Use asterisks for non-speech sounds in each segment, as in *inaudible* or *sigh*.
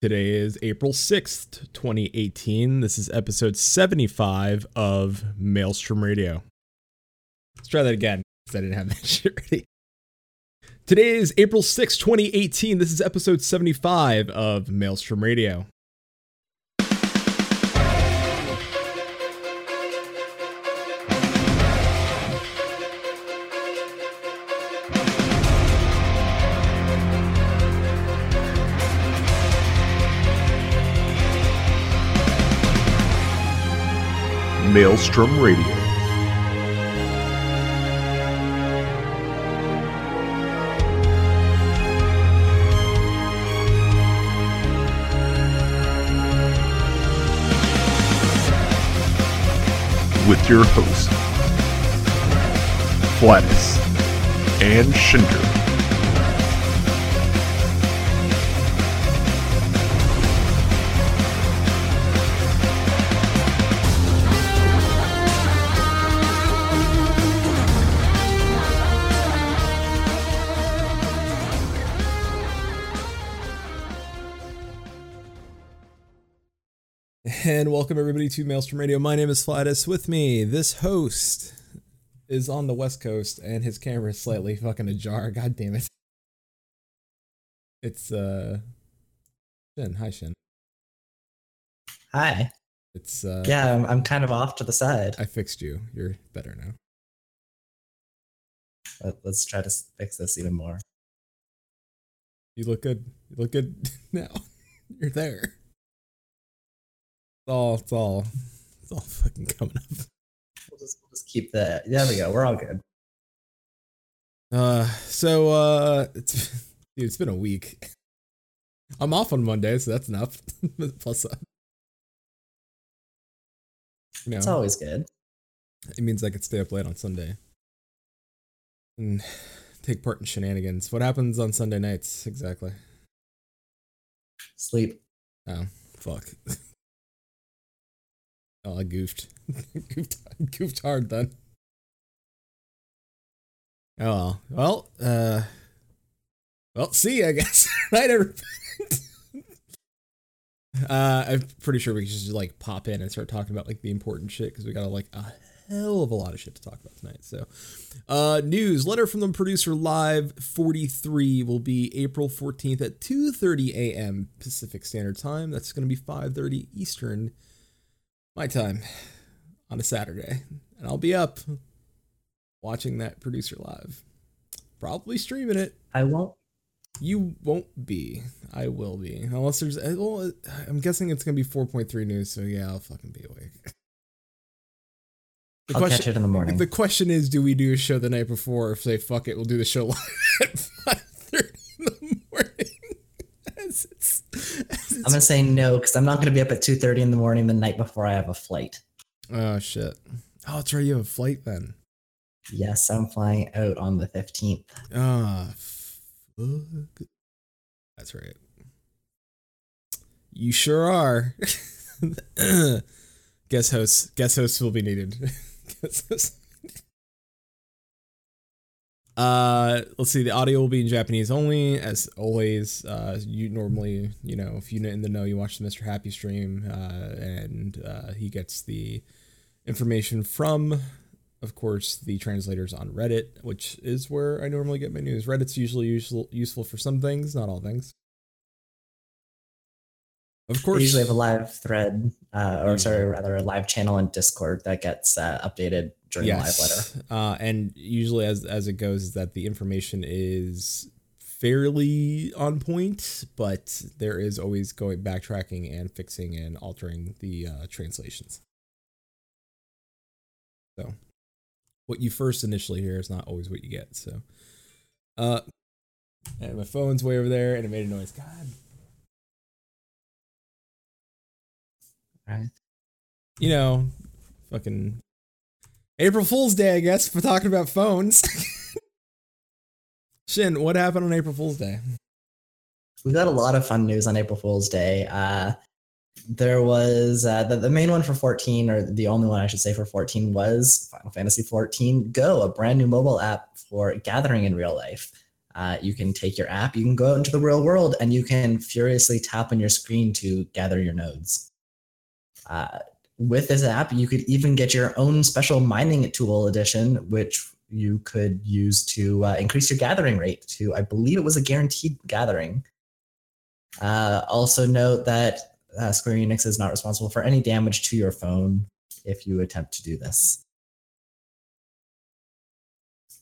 Today is April 6th, 2018. This is episode 75 of Maelstrom Radio. Let's try that again because I didn't have *laughs* that shit ready. Today is April 6th, 2018. This is episode 75 of Maelstrom Radio. Maelstrom Radio. With your hosts, Flatus and Shinder. And welcome everybody to Maelstrom Radio. My name is Flatus. With me, this host is on the West Coast and his camera is slightly fucking ajar. God damn it. It's uh Shin. Hi Shin. Hi. It's uh Yeah, I'm, I'm kind of off to the side. I fixed you. You're better now. Let, us try to fix this even more. You look good. You look good *laughs* now. You're there. It's all it's all it's all fucking coming up. We'll just, we'll just keep the. There we go. We're all good. Uh, so uh, it's *laughs* dude, it's been a week. I'm off on Monday, so that's enough. *laughs* Plus, uh, you know, It's always good. it means I could stay up late on Sunday and take part in shenanigans. What happens on Sunday nights exactly? Sleep. Oh, fuck. *laughs* oh, I goofed. *laughs* goofed. Goofed hard then. Oh well. Well, uh, well, see, I guess. *laughs* Night, everybody. *laughs* uh, I'm pretty sure we can just like pop in and start talking about like the important shit because we got like a hell of a lot of shit to talk about tonight. So, uh, news letter from the producer live 43 will be April 14th at 2:30 a.m. Pacific Standard Time. That's going to be 5:30 Eastern my time on a Saturday, and I'll be up watching that producer live. Probably streaming it. I won't. You won't be. I will be. Unless there's. uh, Well, I'm guessing it's gonna be 4.3 news. So yeah, I'll fucking be awake. The I'll catch it in the morning. The question is, do we do a show the night before, or say fuck it, we'll do the show *laughs* live at 5:30 in the morning? As it's, I'm gonna say no because I'm not gonna be up at 2:30 in the morning the night before I have a flight. oh shit. Oh, that's right. You have a flight then. Yes, I'm flying out on the 15th. Ah, fuck. That's right. You sure are. *laughs* guest hosts. Guest hosts will be needed. *laughs* Guest hosts. Uh, let's see. The audio will be in Japanese only, as always. Uh, you normally, you know, if you're in the know, you watch the Mr. Happy stream, uh, and uh, he gets the information from of course, the translators on Reddit, which is where I normally get my news. Reddit's usually useful useful for some things, not all things. Of course, usually have a live thread, uh, or Mm. sorry, rather a live channel in Discord that gets uh, updated during the live letter. Uh, and usually, as as it goes, is that the information is fairly on point, but there is always going backtracking and fixing and altering the uh, translations. So, what you first initially hear is not always what you get. So, uh, and my phone's way over there, and it made a noise. God, Right. you know, fucking April Fool's Day, I guess, for talking about phones. *laughs* Shin, what happened on April Fool's Day? We got a lot of fun news on April Fool's Day. Uh, there was uh, the, the main one for 14, or the only one I should say for 14 was Final Fantasy 14 Go, a brand new mobile app for gathering in real life. Uh, you can take your app, you can go out into the real world, and you can furiously tap on your screen to gather your nodes. Uh, with this app, you could even get your own special mining tool edition, which you could use to uh, increase your gathering rate to, I believe it was a guaranteed gathering. Uh, also, note that uh, Square Enix is not responsible for any damage to your phone if you attempt to do this.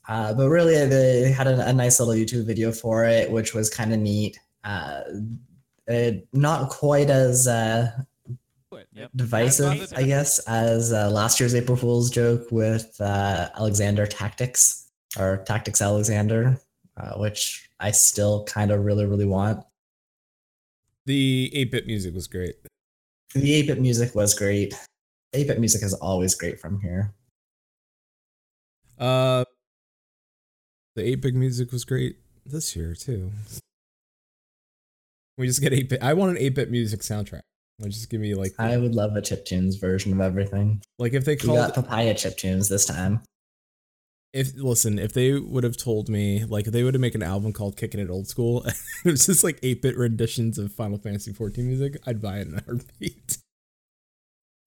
Uh, but really, they had a, a, nice little YouTube video for it, which was kind of neat. Uh, it, not quite as uh, yep. divisive, I guess, as uh, last year's April Fool's joke with uh, Alexander Tactics or Tactics Alexander, uh, which I still kind of really, really want. The 8 bit music was great. The 8 bit music was great. 8 bit music is always great from here. Uh, the 8 bit music was great this year, too. We just get 8 bit. I want an 8 bit music soundtrack. Just give me like. The, I would love a chip tunes version of everything. Like if they called. We got papaya chip tunes this time. If listen, if they would have told me, like, if they would have made an album called "Kicking It Old School," *laughs* it was just like eight bit renditions of Final Fantasy XIV music, I'd buy it in a heartbeat.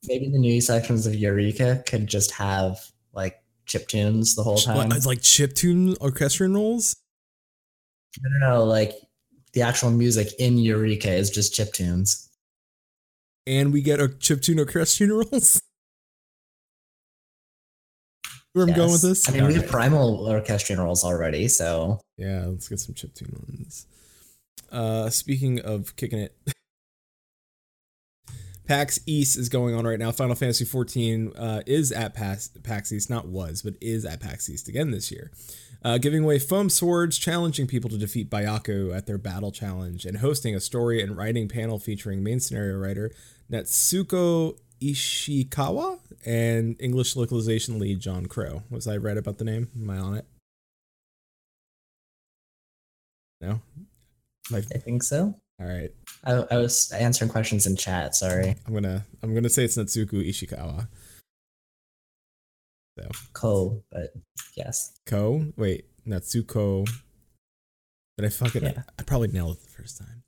Maybe the new sections of Eureka could just have like chip tunes the whole time. What, like chip tune orchestral rolls. No, no, no, like the actual music in Eureka is just chip tunes and we get a chip tune orchestra rolls. *laughs* Where yes. I'm going with this? I mean, we have primal orchestra rolls already, so yeah, let's get some chip tune ones. Uh, speaking of kicking it, *laughs* PAX East is going on right now. Final Fantasy 14 uh, is at PAX, PAX East, not was, but is at PAX East again this year uh, giving away foam swords, challenging people to defeat Byakko at their battle challenge, and hosting a story and writing panel featuring main scenario writer Natsuko Ishikawa and English localization lead John Crow. Was I right about the name? Am I on it? No? I think so. All right. I, I was answering questions in chat. Sorry. I'm gonna I'm gonna say it's Natsuko Ishikawa. So Ko, but yes. Ko? Wait, Natsuko. Did I fuck it? Yeah. I probably nailed it the first time.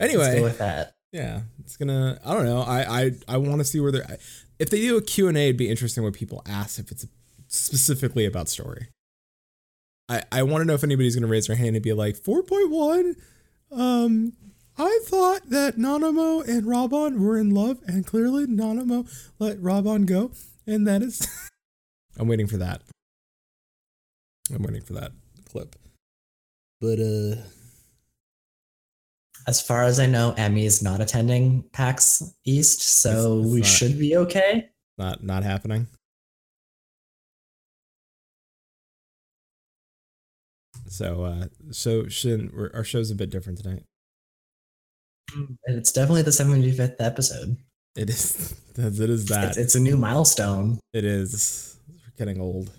Anyway, Let's go with that. Yeah, it's gonna. I don't know. I I I want to see where they're. If they do a Q and A, it'd be interesting what people ask if it's specifically about story. I I want to know if anybody's gonna raise their hand and be like four point one. Um, I thought that Nanamo and Raubahn were in love, and clearly Nanamo let Raubahn go. And that is. *laughs* I'm waiting for that. I'm waiting for that clip. But, uh. As far as I know, Emmy is not attending PAX East, so it's, it's we not, should be okay. Not not happening. So uh so Shin our show's a bit different tonight. It's definitely the 75th episode. It is. *laughs* It is that. It's, it's a new milestone. It is. We're getting old.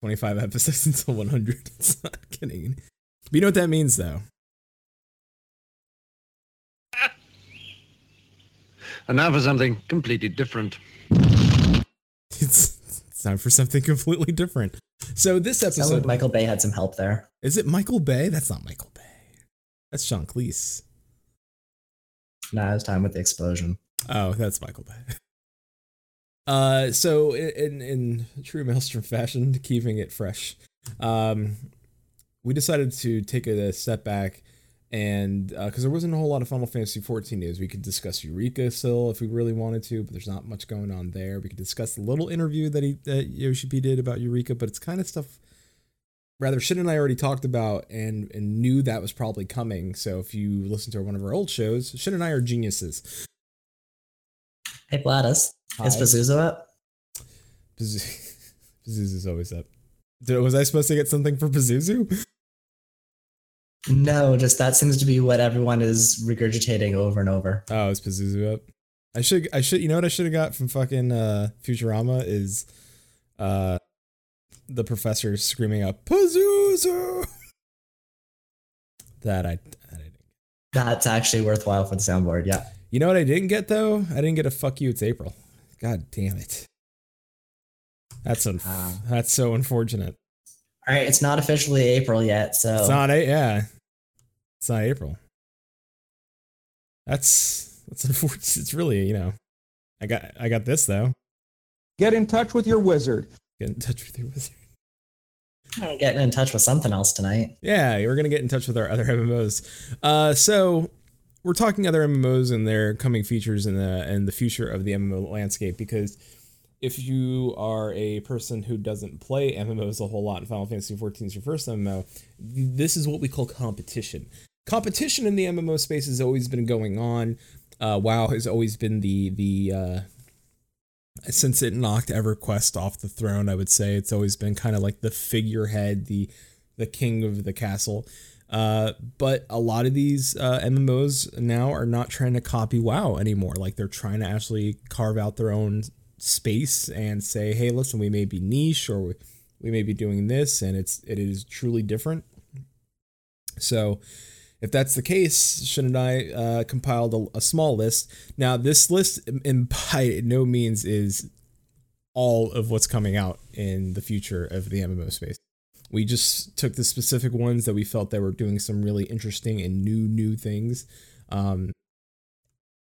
25 episodes *laughs* until 100. It's not kidding. But you know what that means, though? And now for something completely different. It's, it's time for something completely different. So this episode, like Michael Bay had some help there. Is it Michael Bay? That's not Michael Bay. That's John Cleese. Nah, it's time with the explosion. Oh, that's Michael Bay. *laughs* Uh, so in in true Maelstrom fashion, keeping it fresh, um, we decided to take a step back and because uh, there wasn't a whole lot of Final Fantasy 14 news, we could discuss Eureka still if we really wanted to, but there's not much going on there. We could discuss the little interview that he that Yoshi P did about Eureka, but it's kind of stuff rather Shin and I already talked about and and knew that was probably coming. So if you listen to one of our old shows, Shin and I are geniuses. Hey Gladys, is Pazuzu up? *laughs* Pazuzu's always up. Was I supposed to get something for Pazuzu? No, just that seems to be what everyone is regurgitating over and over. Oh, it's Pazuzu up? I should I should you know what I should have got from fucking uh Futurama is uh the professor screaming out Pazuzu. *laughs* that I that I didn't. That's actually worthwhile for the soundboard. Yeah. You know what I didn't get though? I didn't get a fuck you. It's April. God damn it. That's un- uh, that's so unfortunate. All right, it's not officially April yet, so It's not a yeah. It's not April. That's that's *laughs* unfortunate. It's really you know, I got I got this though. Get in touch with your wizard. Get in touch with your wizard. I'm getting in touch with something else tonight. Yeah, we're gonna get in touch with our other *laughs* MMOs. Uh, so we're talking other MMOs and their coming features and the and the future of the MMO landscape because if you are a person who doesn't play MMOs a whole lot and Final Fantasy XIV is your first MMO, this is what we call competition. Competition in the MMO space has always been going on. Uh, WoW has always been the the uh, since it knocked EverQuest off the throne. I would say it's always been kind of like the figurehead, the the king of the castle. Uh, but a lot of these uh, MMOs now are not trying to copy WoW anymore. Like they're trying to actually carve out their own space and say, "Hey, listen, we may be niche or we, may be doing this, and it's it is truly different." So, if that's the case, and I uh, compiled a, a small list. Now, this list, in by no means, is all of what's coming out in the future of the MMO space. We just took the specific ones that we felt that were doing some really interesting and new new things. Um,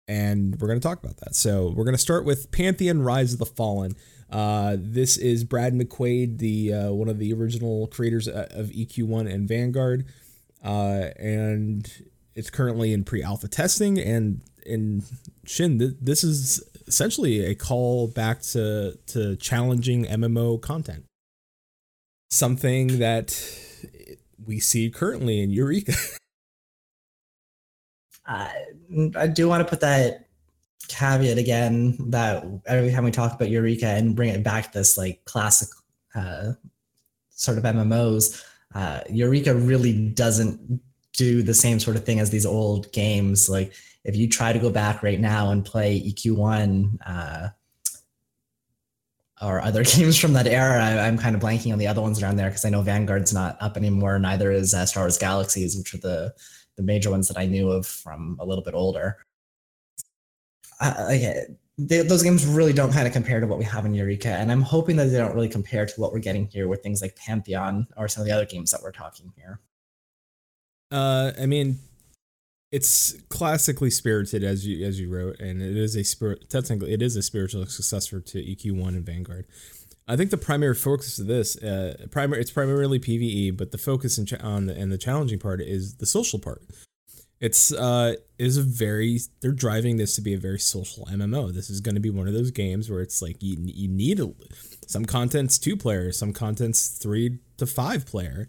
and we're going to talk about that. So we're going to start with Pantheon: Rise of the Fallen. Uh, this is Brad McQuaid, the uh, one of the original creators uh, of EQ1 and Vanguard, uh, and it's currently in pre-alpha testing. And in Shin, th- this is essentially a call back to to challenging MMO content, something that we see currently in Eureka. *laughs* I do want to put that caveat again that every time we talk about Eureka and bring it back to this like classic uh, sort of MMOs, uh, Eureka really doesn't do the same sort of thing as these old games. Like if you try to go back right now and play EQ1 uh, or other *laughs* games from that era, I, am kind of blanking on the other ones around there because I know Vanguard's not up anymore. Neither is uh, Star Wars Galaxies, which are the the major ones that I knew of from a little bit older. They, those games really don't kind of compare to what we have in Eureka, and I'm hoping that they don't really compare to what we're getting here with things like Pantheon or some of the other games that we're talking here. Uh, I mean, it's classically spirited as you as you wrote, and it is a spirit. Technically, it is a spiritual successor to EQ One and Vanguard. I think the primary focus of this, uh, primary, it's primarily PVE, but the focus in, on the and the challenging part is the social part. It's uh is a very they're driving this to be a very social MMO. This is going to be one of those games where it's like you you need a, some content's two player, some content's three to five player,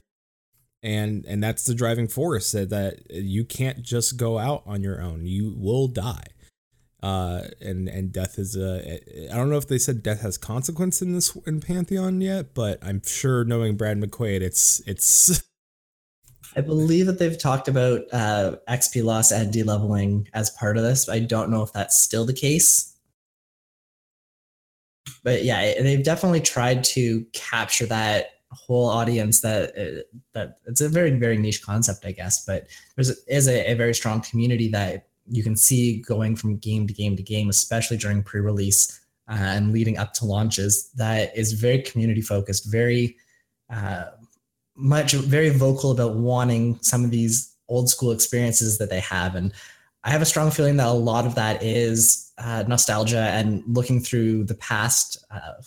and and that's the driving force that that you can't just go out on your own. You will die uh, and and death is a. I don't know if they said death has consequence in this in Pantheon yet, but I'm sure knowing Brad McQuaid, it's it's. I believe that they've talked about uh, XP loss and deleveling as part of this. I don't know if that's still the case, but yeah, they've definitely tried to capture that whole audience that uh, that it's a very very niche concept, I guess. But there's is a, a very strong community that you can see going from game to game to game, especially during pre-release uh, and leading up to launches, that is very community focused, very uh, much, very vocal about wanting some of these old school experiences that they have. And I have a strong feeling that a lot of that is uh, nostalgia and looking through the past uh,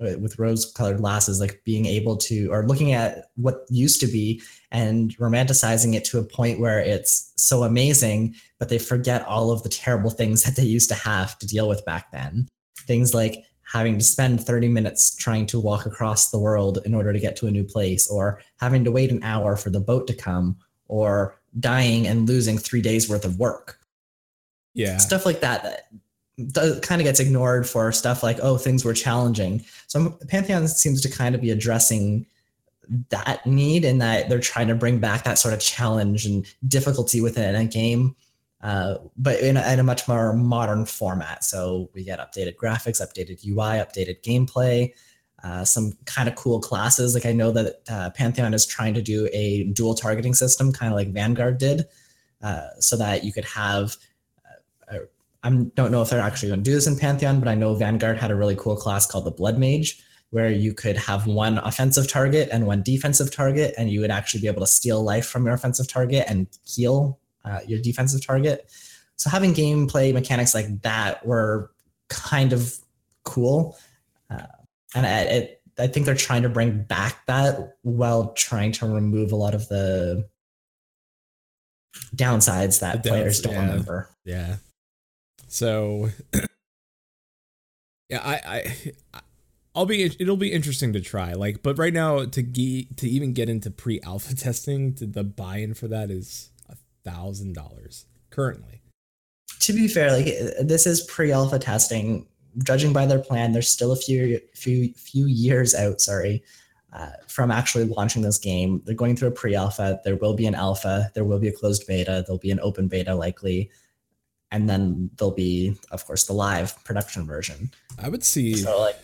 Uh, with rose colored glasses, like being able to, or looking at what used to be and romanticizing it to a point where it's so amazing, but they forget all of the terrible things *laughs* that they used to have to deal with back then. Things like having to spend 30 minutes trying to walk across the world in order to get to a new place, or having to wait an hour for the boat to come, or dying and losing three days worth of work. Yeah. Stuff like that that kind of gets ignored for stuff like, oh, things were challenging. So Pantheon seems to kind of be addressing that need and that they're trying to bring back that sort of challenge and difficulty within a game uh, but in a, in a, much more modern format so we get updated graphics updated ui updated gameplay uh, some kind of cool classes like i know that uh, pantheon is trying to do a dual targeting system kind of like vanguard did uh, so that you could have I don't know if they're actually going to do this in Pantheon, but I know Vanguard had a really cool class called the Blood Mage where you could have one offensive target and one defensive target, and you would actually be able to steal life from your offensive target and heal uh, your defensive target. So having gameplay mechanics like that were kind of cool, uh, and I, it, I think they're trying to bring back that while trying to remove a lot of the downsides that The players don't yeah. remember. Yeah. So *clears throat* yeah, I I I'll be it'll be interesting to try. Like, but right now to ge- to even get into pre-alpha *laughs* testing, to the buy-in for that is a thousand dollars currently. to be fair, like this is pre-alpha testing. Judging by their plan, they're still a few few few years out. Sorry, uh, from actually launching this game. They're going through a pre-alpha. There will be an alpha. There will be a closed beta. There'll be an open beta likely, and then there'll be, of course, the live production version. I would see. So like,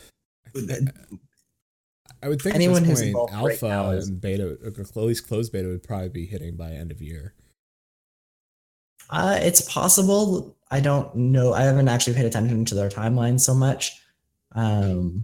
I would think anyone who's this point, right alpha now is- and beta, or at least closed beta, would probably be hitting by end of year. Uh, it's possible. I don't know. I haven't actually paid attention to their timeline so much. Um,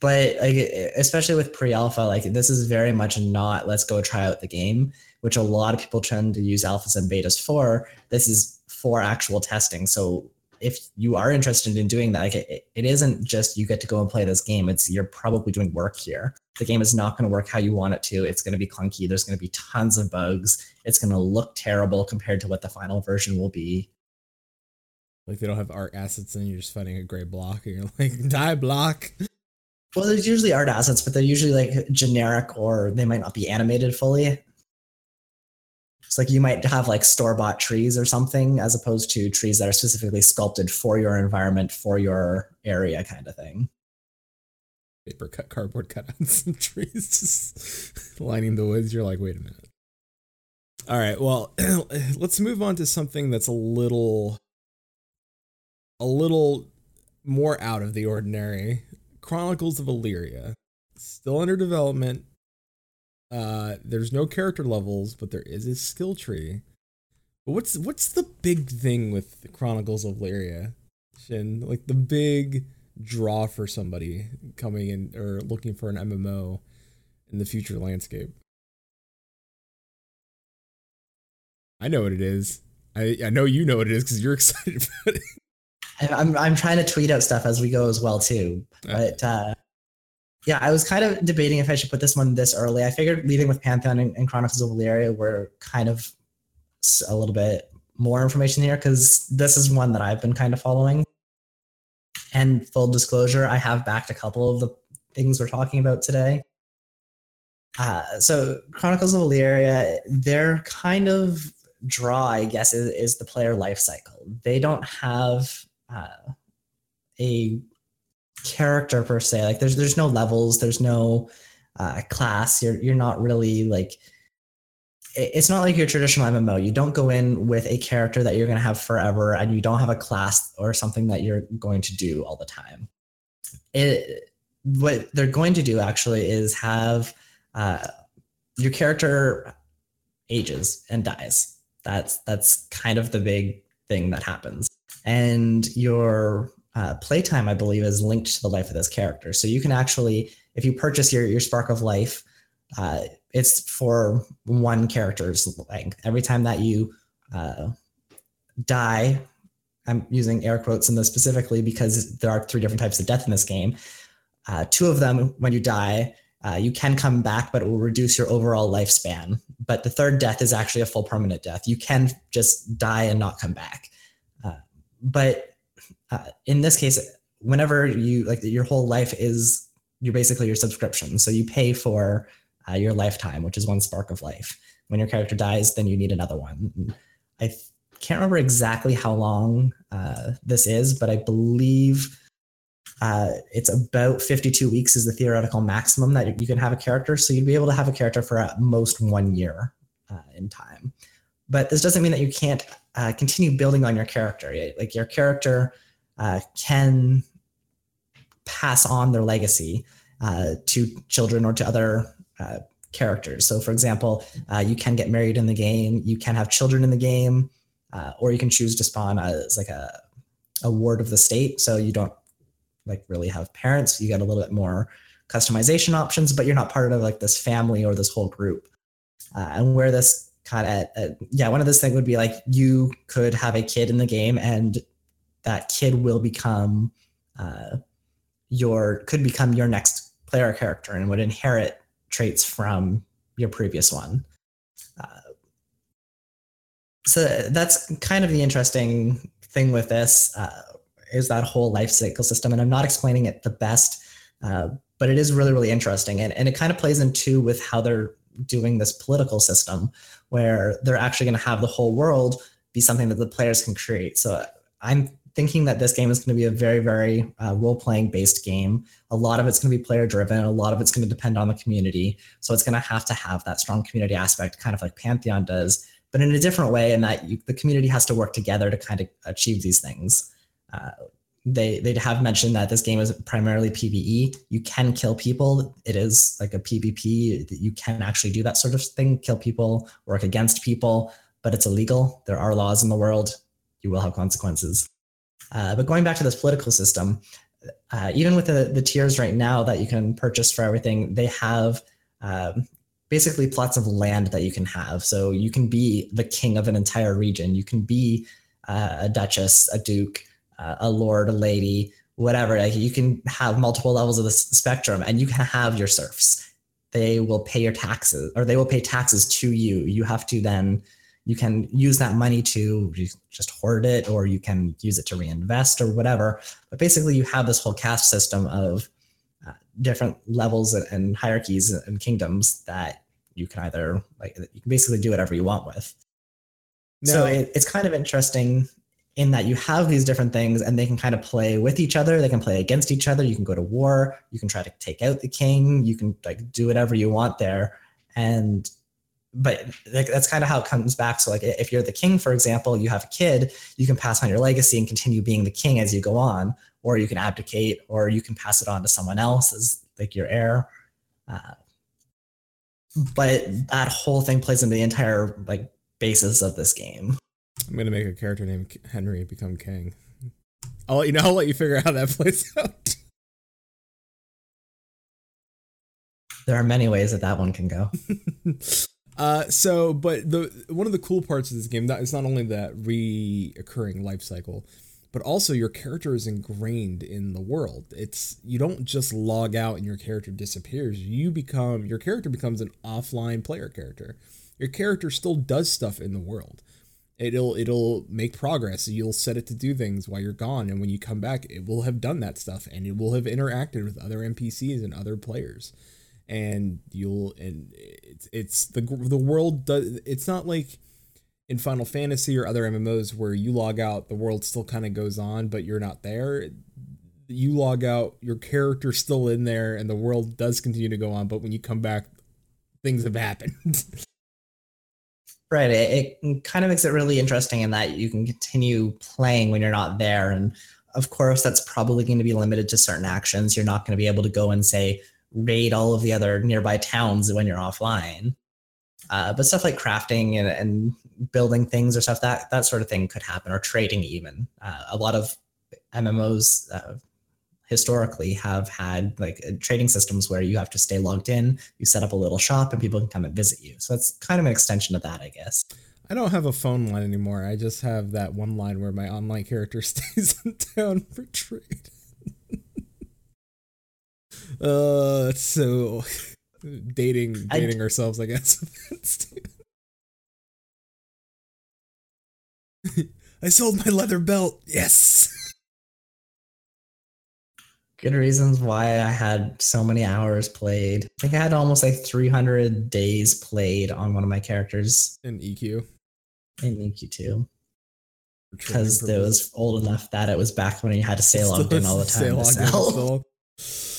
but like, especially with pre-alpha, like this is very much not let's go try out the game, which a lot of people tend to use alphas and betas for. This is for actual testing. So if you are interested in doing that, like it, it isn't just you get to go and play this game. It's you're probably doing work here. The game is not going to work how you want it to. It's going to be clunky. There's going to be tons of bugs. It's going to look terrible compared to what the final version will be. Like they don't have art assets, and you're just fighting a gray block, and you're like, *laughs* die block. Well, there's usually art assets, but they're usually like generic or they might not be animated fully. Like you might have like store bought trees or something as opposed to trees that are specifically sculpted for your environment, for your area kind of thing. paper cut cardboard cut cutouts and *laughs* trees just *laughs* lining the woods. You're like, wait a minute. All right, well, *clears throat* let's move on to something that's a little a little more out of the ordinary. Chronicles of Illyria. Still under development. Uh there's no character levels, but there is a skill tree. But what's what's the big thing with Chronicles of Illyria? Shin? Like the big draw for somebody coming in or looking for an MMO in the future landscape? I know what it is. I, I know you know what it is because you're *laughs* excited about it. I'm I'm trying to tweet out stuff as we go as well too. But uh, yeah, I was kind of debating if I should put this one this early. I figured leading with Pantheon and, and Chronicles of Illyria were kind of a little bit more information here because this is one that I've been kind of following. And full disclosure, I have backed a couple of the things we're talking about today. Uh, so Chronicles of Illyria, their kind of draw, I guess, is, is the player life cycle. They don't have uh, a character per se. Like there's there's no levels, there's no uh, class. You're you're not really like it's not like your traditional MMO. You don't go in with a character that you're going to have forever, and you don't have a class or something that you're going to do all the time. It what they're going to do actually is have uh, your character ages and dies. That's that's kind of the big thing that happens, and your uh, playtime, I believe, is linked to the life of this character. So you can actually, if you purchase your your Spark of Life, uh, it's for one character's length. Every time that you uh, die, I'm using air quotes in this specifically because there are three different types of death in this game. Uh, two of them, when you die, uh, you can come back, but it will reduce your overall lifespan. But the third death is actually a full permanent death. You can just die and not come back. Uh, but uh, in this case, whenever you like your whole life is you're basically your subscription. So you pay for uh, your lifetime, which is one spark of life. When your character dies, then you need another one. I th- can't remember exactly how long uh, this is, but I believe uh, it's about 52 weeks is the theoretical maximum that you can have a character. So you'd be able to have a character for at most one year uh, in time. But this doesn't mean that you can't uh, continue building on your character. Like your character uh, can pass on their legacy uh, to children or to other uh, characters. So, for example, uh, you can get married in the game, you can have children in the game, uh, or you can choose to spawn as like a, a ward of the state. So you don't like really have parents. You get a little bit more customization options, but you're not part of like this family or this whole group. Uh, and where this kind of yeah, one of those things would be like you could have a kid in the game, and that kid will become uh, your could become your next player character and would inherit traits from your previous one. Uh, so that's kind of the interesting thing with this uh, is that whole life cycle system, and I'm not explaining it the best, uh, but it is really really interesting, and and it kind of plays into with how they're doing this political system, where they're actually going to have the whole world be something that the players can create. So I'm thinking that this game is going to be a very, very uh, role playing based game. A lot of it's going to be player driven. A lot of it's going to depend on the community. So it's going to have to have that strong community aspect, kind of like Pantheon does, but in a different way. In that you, the community has to work together to kind of achieve these things. Uh, they they have mentioned that this game is primarily PVE. You can kill people. It is like a PvP. You can actually do that sort of thing, kill people, work against people, but it's illegal. There are laws in the world. You will have consequences. Uh, but going back to this political system, uh, even with the, the tiers right now that you can purchase for everything, they have um, basically plots of land that you can have. So you can be the king of an entire region. You can be uh, a duchess, a duke, uh, a lord, a lady, whatever. Like you can have multiple levels of the spectrum, and you can have your serfs. They will pay your taxes, or they will pay taxes to you. You have to then you can use that money to just hoard it or you can use it to reinvest or whatever. But basically you have this whole caste system of uh, different levels and hierarchies and kingdoms that you can either like you can basically do whatever you want with. Now, so it, it's kind of interesting in that you have these different things and they can kind of play with each other. They can play against each other. You can go to war. You can try to take out the king. You can like do whatever you want there. And but that's kind of how it comes back. So, like, if you're the king, for example, you have a kid, you can pass on your legacy and continue being the king as you go on, or you can abdicate, or you can pass it on to someone else as like your heir. Uh, but that whole thing plays into the entire like basis of this game. I'm gonna make a character named Henry become king. I'll let you know. I'll let you figure out how that *laughs* plays out. There are many ways that that one can go. *laughs* Uh, so, but the one of the cool parts of this game that is not only that reoccurring life cycle, but also your character is ingrained in the world. It's you don't just log out and your character disappears. You become your character becomes an offline player character. Your character still does stuff in the world. It'll it'll make progress. You'll set it to do things while you're gone, and when you come back, it will have done that stuff, and it will have interacted with other NPCs and other players and you'll and it's it's the the world does it's not like in Final Fantasy or other MMOs where you log out the world still kind of goes on but you're not there. You log out your character's still in there and the world does continue to go on but when you come back things have happened. *laughs* Right it, it kind of makes it really interesting in that you can continue playing when you're not there and of course that's probably going to be limited to certain actions. You're not going to be able to go and say raid all of the other nearby towns when you're offline. Uh, but stuff like crafting and, and, building things or stuff that that sort of thing could happen, or trading even. Uh, a lot of MMOs uh, historically have had like uh, trading systems where you have to stay logged in. You set up a little shop and people can come and visit you. So it's kind of an extension of that, I guess. I don't have a phone line anymore. I just have that one line where my online character *laughs* stays in town for trade. Uh, so dating dating I, ourselves, I guess. *laughs* I sold my leather belt. Yes. Good reasons why I had so many hours played. I think I had almost like 300 days played on one of my characters. In EQ. In EQ too. Because it was old enough that it was back when you had to stay *laughs* logged in all the time. *laughs*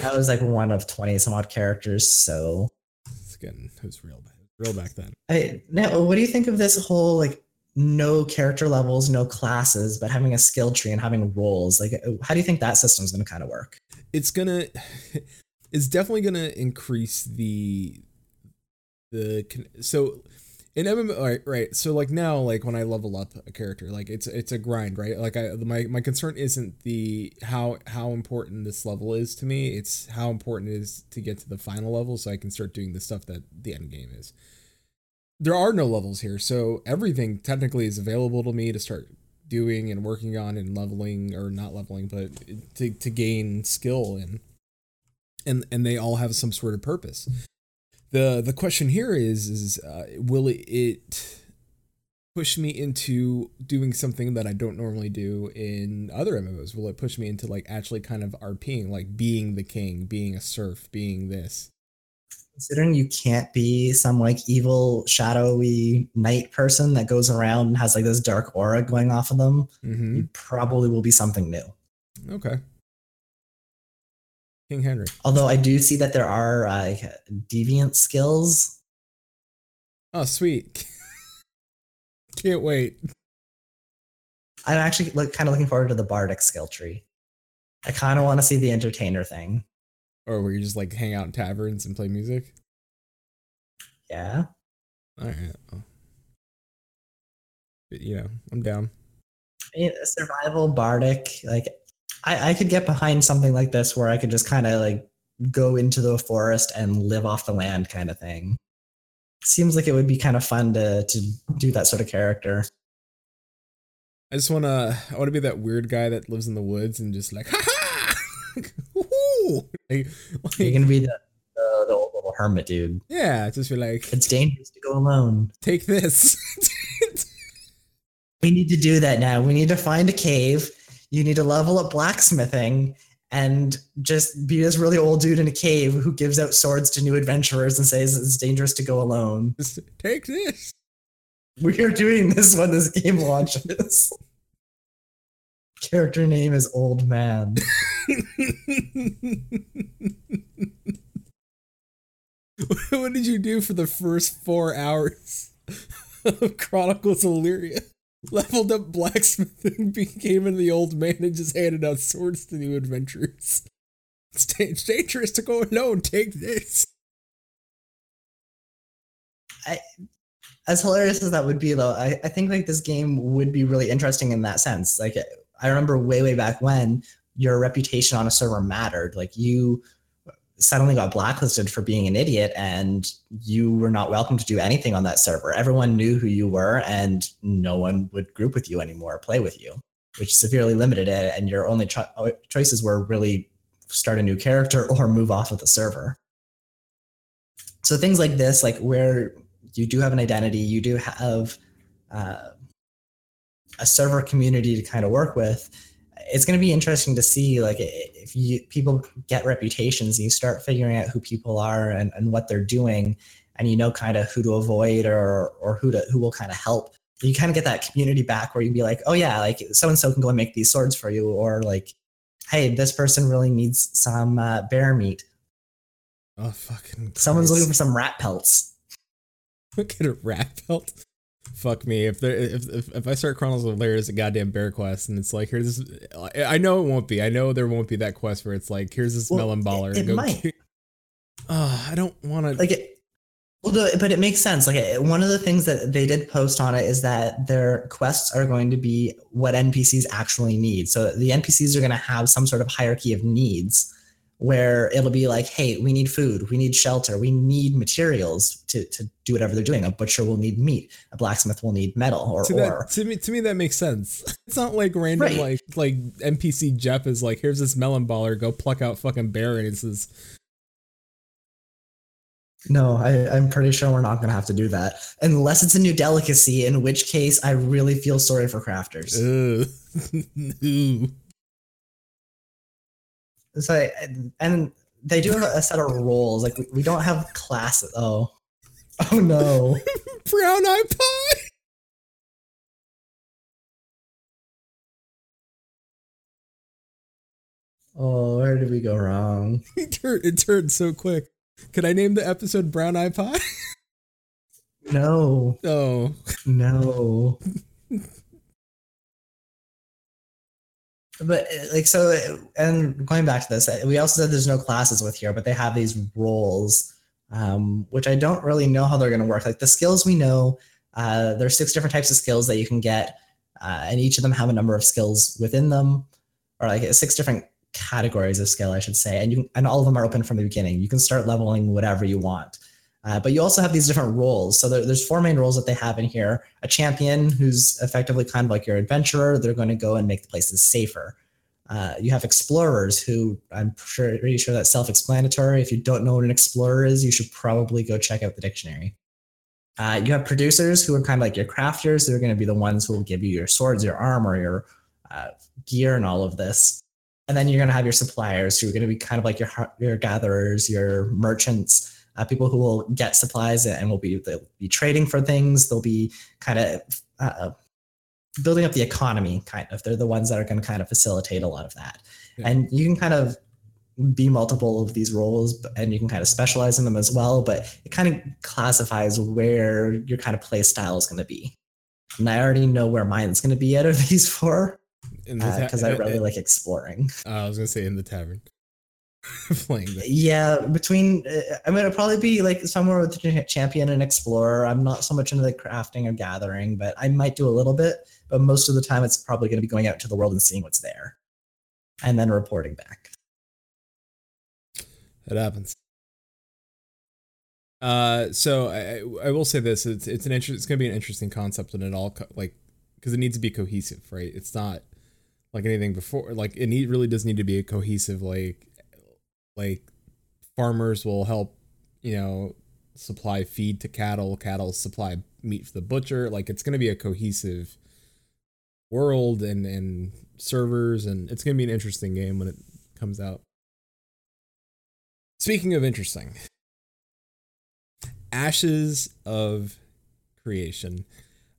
That was like one of 20 some odd characters. So it's getting it was real back, real back then. I, now, what do you think of this whole like no character levels, no classes, but having a skill tree and having roles? Like, uh, how do you think that system's going to kind of work? It's gonna, *laughs* it's definitely going to increase the the so in MMO, right, right. So like now, like when I level up a character, like it's it's a grind, right? Like I my my concern isn't the how how important this level is to me. It's how important it is to get to the final level, so I can start doing the stuff that the end game is. There are no levels here, so everything technically is available to me to start doing and working on and leveling or not leveling, but to to gain skill in. And and they all have some sort of purpose the the question here is is uh, will it, it push me into doing something that I don't normally do in other MMOs? Will it push me into like actually kind of RPing, like being the king, being a serf, being this? Considering you can't be some like evil, shadowy knight person that goes around and has like this dark aura going off of them, Mm-hmm. you probably will be something new. Okay. King Henry. Although I do see that there are uh, deviant skills. Oh, sweet. *laughs* Can't wait. I'm actually look, kind of looking forward to the bardic skill tree. I kind of want to see the entertainer thing. Or where you just like hang out in taverns and play music. Yeah. All right. But, you know, I'm down. I mean, survival bardic like I, I could get behind something like this where i could just kind of like go into the forest and live off the land kind of thing. Seems like it would be kind of fun to to do that sort of character. I just wanna I wanna be that weird guy that lives in the woods and just like *laughs* ha ha! Woohoo! like, you're gonna be the, the, the old little hermit dude. Yeah, just be like it's dangerous to go alone. Take this. *laughs* we need to do that now. We need to find a cave you need to level up blacksmithing and just be this really old dude in a cave who gives out swords to new adventurers and says it's dangerous to go alone take this. We are doing this when this game launches. Character name is Old Man. *laughs* what did you do for the first four hours of Chronicles of Illyria? Leveled up blacksmithing, *laughs* became the old man, and just handed out swords to new adventurers. *laughs* It's, da- it's dangerous to go alone. Take this. I, As hilarious as that would be, though, I, I think like this game would be really interesting in that sense. Like I remember way, way back when your reputation on a server mattered. Like you suddenly got blacklisted for being an idiot and you were not welcome to do anything on that server. Everyone knew who you were and no one would group with you anymore, play with you, which severely limited it. And your only cho- choices were really start a new character *laughs* or move off of the server. So things like this, like where you do have an identity, you do have uh, a server community to kind of work with. It's going to be interesting to see, like, if you people get reputations, and you start figuring out who people are and, and what they're doing, and you know kind of who to avoid or or who to who will kind of help. You kind of get that community back where you'd be like, oh yeah, like so and so can go and make these swords for you, or like, hey, this person really needs some uh, bear meat. Oh fucking! Someone's Christ. looking for some rat pelts. *laughs* Look at a rat belt. Fuck me. If there, if, if if I start Chronicles of Lair as a goddamn bear quest, and it's like here's this, I know it won't be. I know there won't be that quest where it's like here's this Well, melon baller. it- it go might. *sighs* Ah, I don't want to. like it well no, but it makes sense like it- one of the things that they did post on it is that their quests are going to be what npcs actually need so the npcs are going to have some sort of hierarchy of needs where it'll be like hey we need food we need shelter we need materials to, to do whatever they're doing a butcher will need meat a blacksmith will need metal or to, that, to me, to me, that makes sense. *laughs* It's not like random, Right. like like NPC Jeff is like, here's this melon baller, go pluck out fucking berries. Is no I, i'm pretty sure we're not going to have to do that unless it's a new delicacy in which case i really feel sorry for crafters. *laughs* So and they do have a set of roles. Like we, we don't have classes. Oh, oh no! *laughs* brown eye pie. Oh, where did we go wrong? *laughs* It turned, it turned so quick. Could I name the episode Brown Eye Pie? No, *laughs* Oh, no. But uh, like so, and going back to this, uh, we also said there's no classes with here, but they have these roles. um, which I don't really know how they're going to work. Like the skills we know, uh, there's six different types of skills that you can get, uh, and each of them have a number of skills within them, or like six different categories of skill, I should say. And you and all of them are open from the beginning. You can start leveling whatever you want. Uh, but you also have these different roles. So there, there's four main roles that they have in here. A champion, who's effectively kind of like your adventurer. They're going to go and make the places safer. Uh, you have explorers, who I'm sure, pretty sure that's self-explanatory. If you don't know what an explorer is, you should probably go check out the dictionary. Uh, you have producers, who are kind of like your crafters. They're going to be the ones who will give you your swords, your armor, your uh, gear, and all of this. And then you're going to have your suppliers, who are going to be kind of like your your gatherers, your merchants uh, people who will get supplies and will be they'll be trading for things. They'll be kind of uh, building up the economy. Kind of, they're the ones that are going to kind of facilitate a lot of that. Yeah. And you can kind of be multiple of these roles, and you can kind of specialize in them as well. But it kind of classifies where your kind of play style is going to be. And I already know where mine's going to be out of *laughs* these four because uh, I really like exploring. Uh, I was gonna say in the tavern. *laughs* playing this. Yeah, between uh, I mean, it'll probably be like somewhere with champion and explorer. I'm not so much into the crafting or gathering, but I might do a little bit. But most of the time, it's probably going to be going out into the world and seeing what's there, and then reporting back. It happens. Uh, so I, I will say this: it's it's an interest. It's going to be an interesting concept, and it all co- like because it needs to be cohesive, right? It's not like anything before. Like it need, really does need to be a cohesive like like farmers will help, you know, supply feed to cattle, cattle supply meat for the butcher. Like it's going to be a cohesive world and and servers and it's going to be an interesting game when it comes out. Speaking of interesting, Ashes of Creation.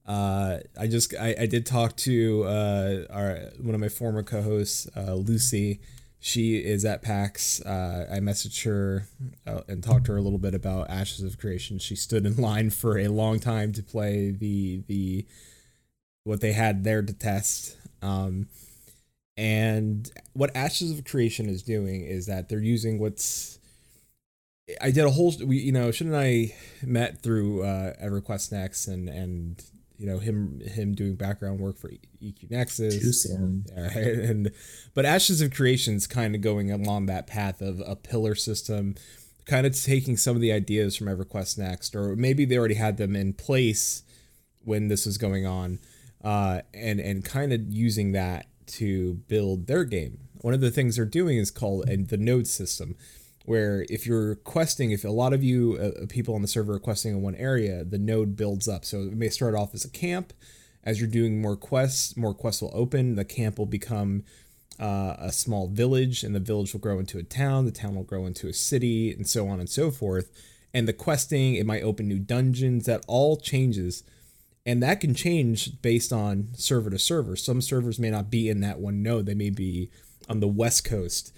Uh, I just I, I did talk to uh, our one of my former co-hosts, uh, Lucy, she is at PAX. Uh, I messaged her uh, and talked to her a little bit about Ashes of Creation. She stood in line *laughs* for a long time to play the the what they had there to test. Um, and what Ashes of Creation is doing is that they're using what's I did a whole we you know should and I met through uh, EverQuest Next and and you know him him doing background work for EQ Nexus. Soon. *laughs* And but Ashes of Creation's kind of going along that path of a pillar system, kind of taking some of the ideas from EverQuest Next, or maybe they already had them in place when this was going on, uh, and and kind of using that to build their game. One of the things they're doing is called the node system where if you're questing, if a lot of you uh, people on the server are questing in one area, the node builds up. So it may start off as a camp. As you're doing more quests, more quests will open. The camp will become uh, a small village, and the village will grow into a town. The town will grow into a city, and so on and so forth. And the questing, it might open new dungeons. That all changes, and that can change based on server to server. Some servers may not be in that one node; they may be on the west coast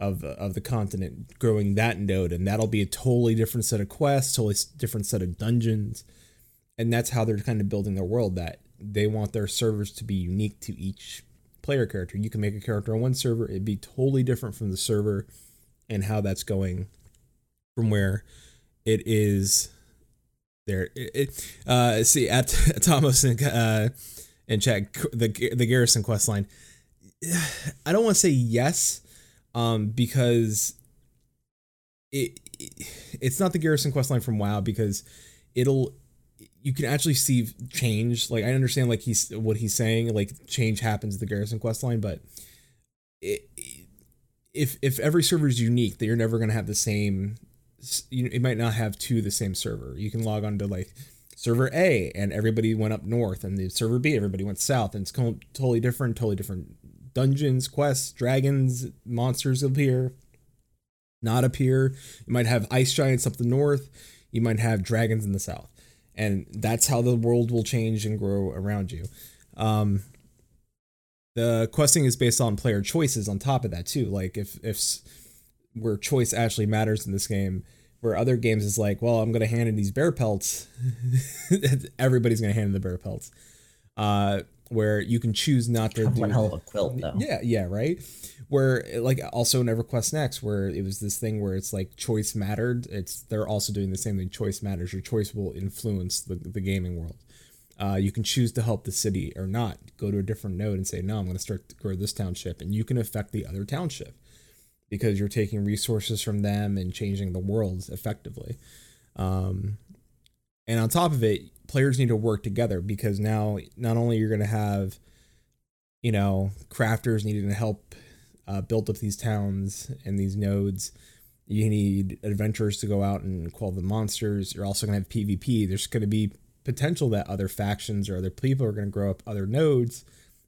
of of the continent growing that node and that'll be a totally different set of quests totally different set of dungeons. And that's how they're kind of building their world that they want their servers to be unique to each player character. You can make a character on one server it'd be totally different from the server and how that's going from where it is there. It, it uh see at *laughs* thomas and uh and check the the garrison quest line *sighs* i don't want to say yes um, because it, it, it's not the Garrison quest line from WoW because it'll you can actually see change. Like I understand like he's what he's saying, like change happens the Garrison quest line, but it, if if every server is unique, that you're never gonna have the same. You it might not have two the same server. You can log on to like server A and everybody went up north, and the server B everybody went south, and it's totally different, totally different dungeons, quests, dragons, monsters appear, not appear. You might have ice giants up the north. You might have dragons in the south. And that's how the world will change and grow around you. Um, the questing is based on player choices on top of that too. Like if if where choice actually matters in this game, where other games is like, well, I'm gonna hand in these bear pelts. *laughs* Everybody's gonna hand in the bear pelts. Uh, where you can choose not to do One hell of a quilt, though. yeah, yeah, right. Where like also in EverQuest Next, where it was this thing where it's like choice mattered. It's they're also doing the same thing. Choice matters. Your choice will influence the the gaming world. Uh, you can choose to help the city or not. Go to a different node and say, no, I'm going to start to grow this township, and you can affect the other township because you're taking resources from them and changing the world effectively. Um, and on top of it, players need to work together because now not only you're going to have, you know, crafters needing to help uh, build up these towns and these nodes. You need adventurers to go out and quell the monsters. You're also going to have PvP. There's going to be potential that other factions or other people are going to grow up other nodes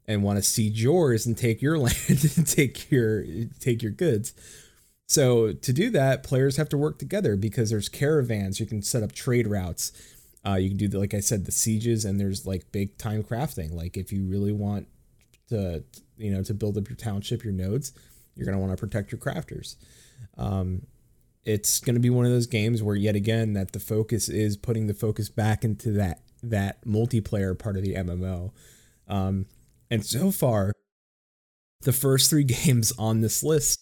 and want to siege yours and take your *laughs* land and take your take your goods. So to do that, players have to work together because there's caravans. You can set up trade routes. Uh, you can do the, like I said, the sieges, and there's like big time crafting. Like if you really want to, you know, to build up your township, your nodes, you're gonna want to protect your crafters. Um, it's to be one of those games where yet again that the focus is putting the focus back into that that multiplayer part of the MMO. Um, and so far, the first three *laughs* games on this list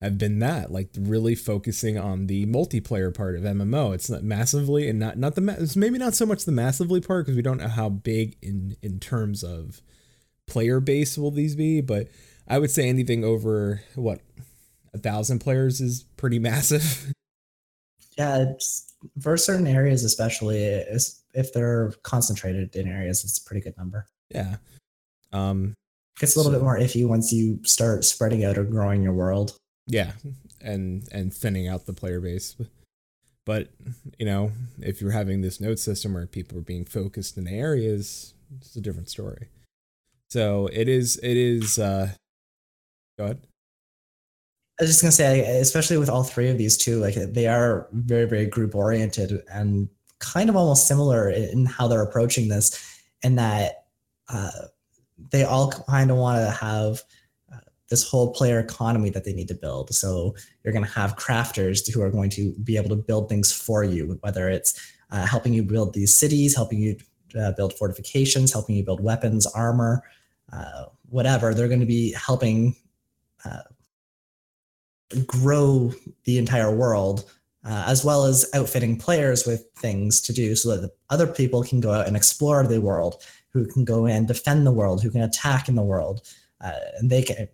have been that, like really focusing on the multiplayer part of MMO. It's not massively and not not the it's maybe not so much the massively part because we don't know how big in in terms of player base will these be, but I would say anything over what a thousand players is pretty *laughs* massive. Yeah, it's, for certain areas, especially is- if they're concentrated in areas, it's a pretty good number. yeah. Um. Gets a little So- bit more iffy once you start spreading out or growing your world. Yeah, and and thinning out the player base. But you know, if you're having this node system where people are being focused in areas, it's a different story. So it is. It is. uh Go ahead. I was just gonna say, especially with all three of these two, like they are very, very group oriented and kind of almost similar in how they're approaching this, in that uh, they all kind of want to have this whole player economy that they need to build. So you're going to have crafters who are going to be able to build things for you, whether it's uh, helping you build these cities, helping you uh, build fortifications, helping you build weapons, armor, uh, whatever. They're going to be helping uh, grow the entire world, uh, as well as outfitting players with things to do so that the other people can go out and explore the world, who can go and defend the world, who can attack in the world. Uh, and they can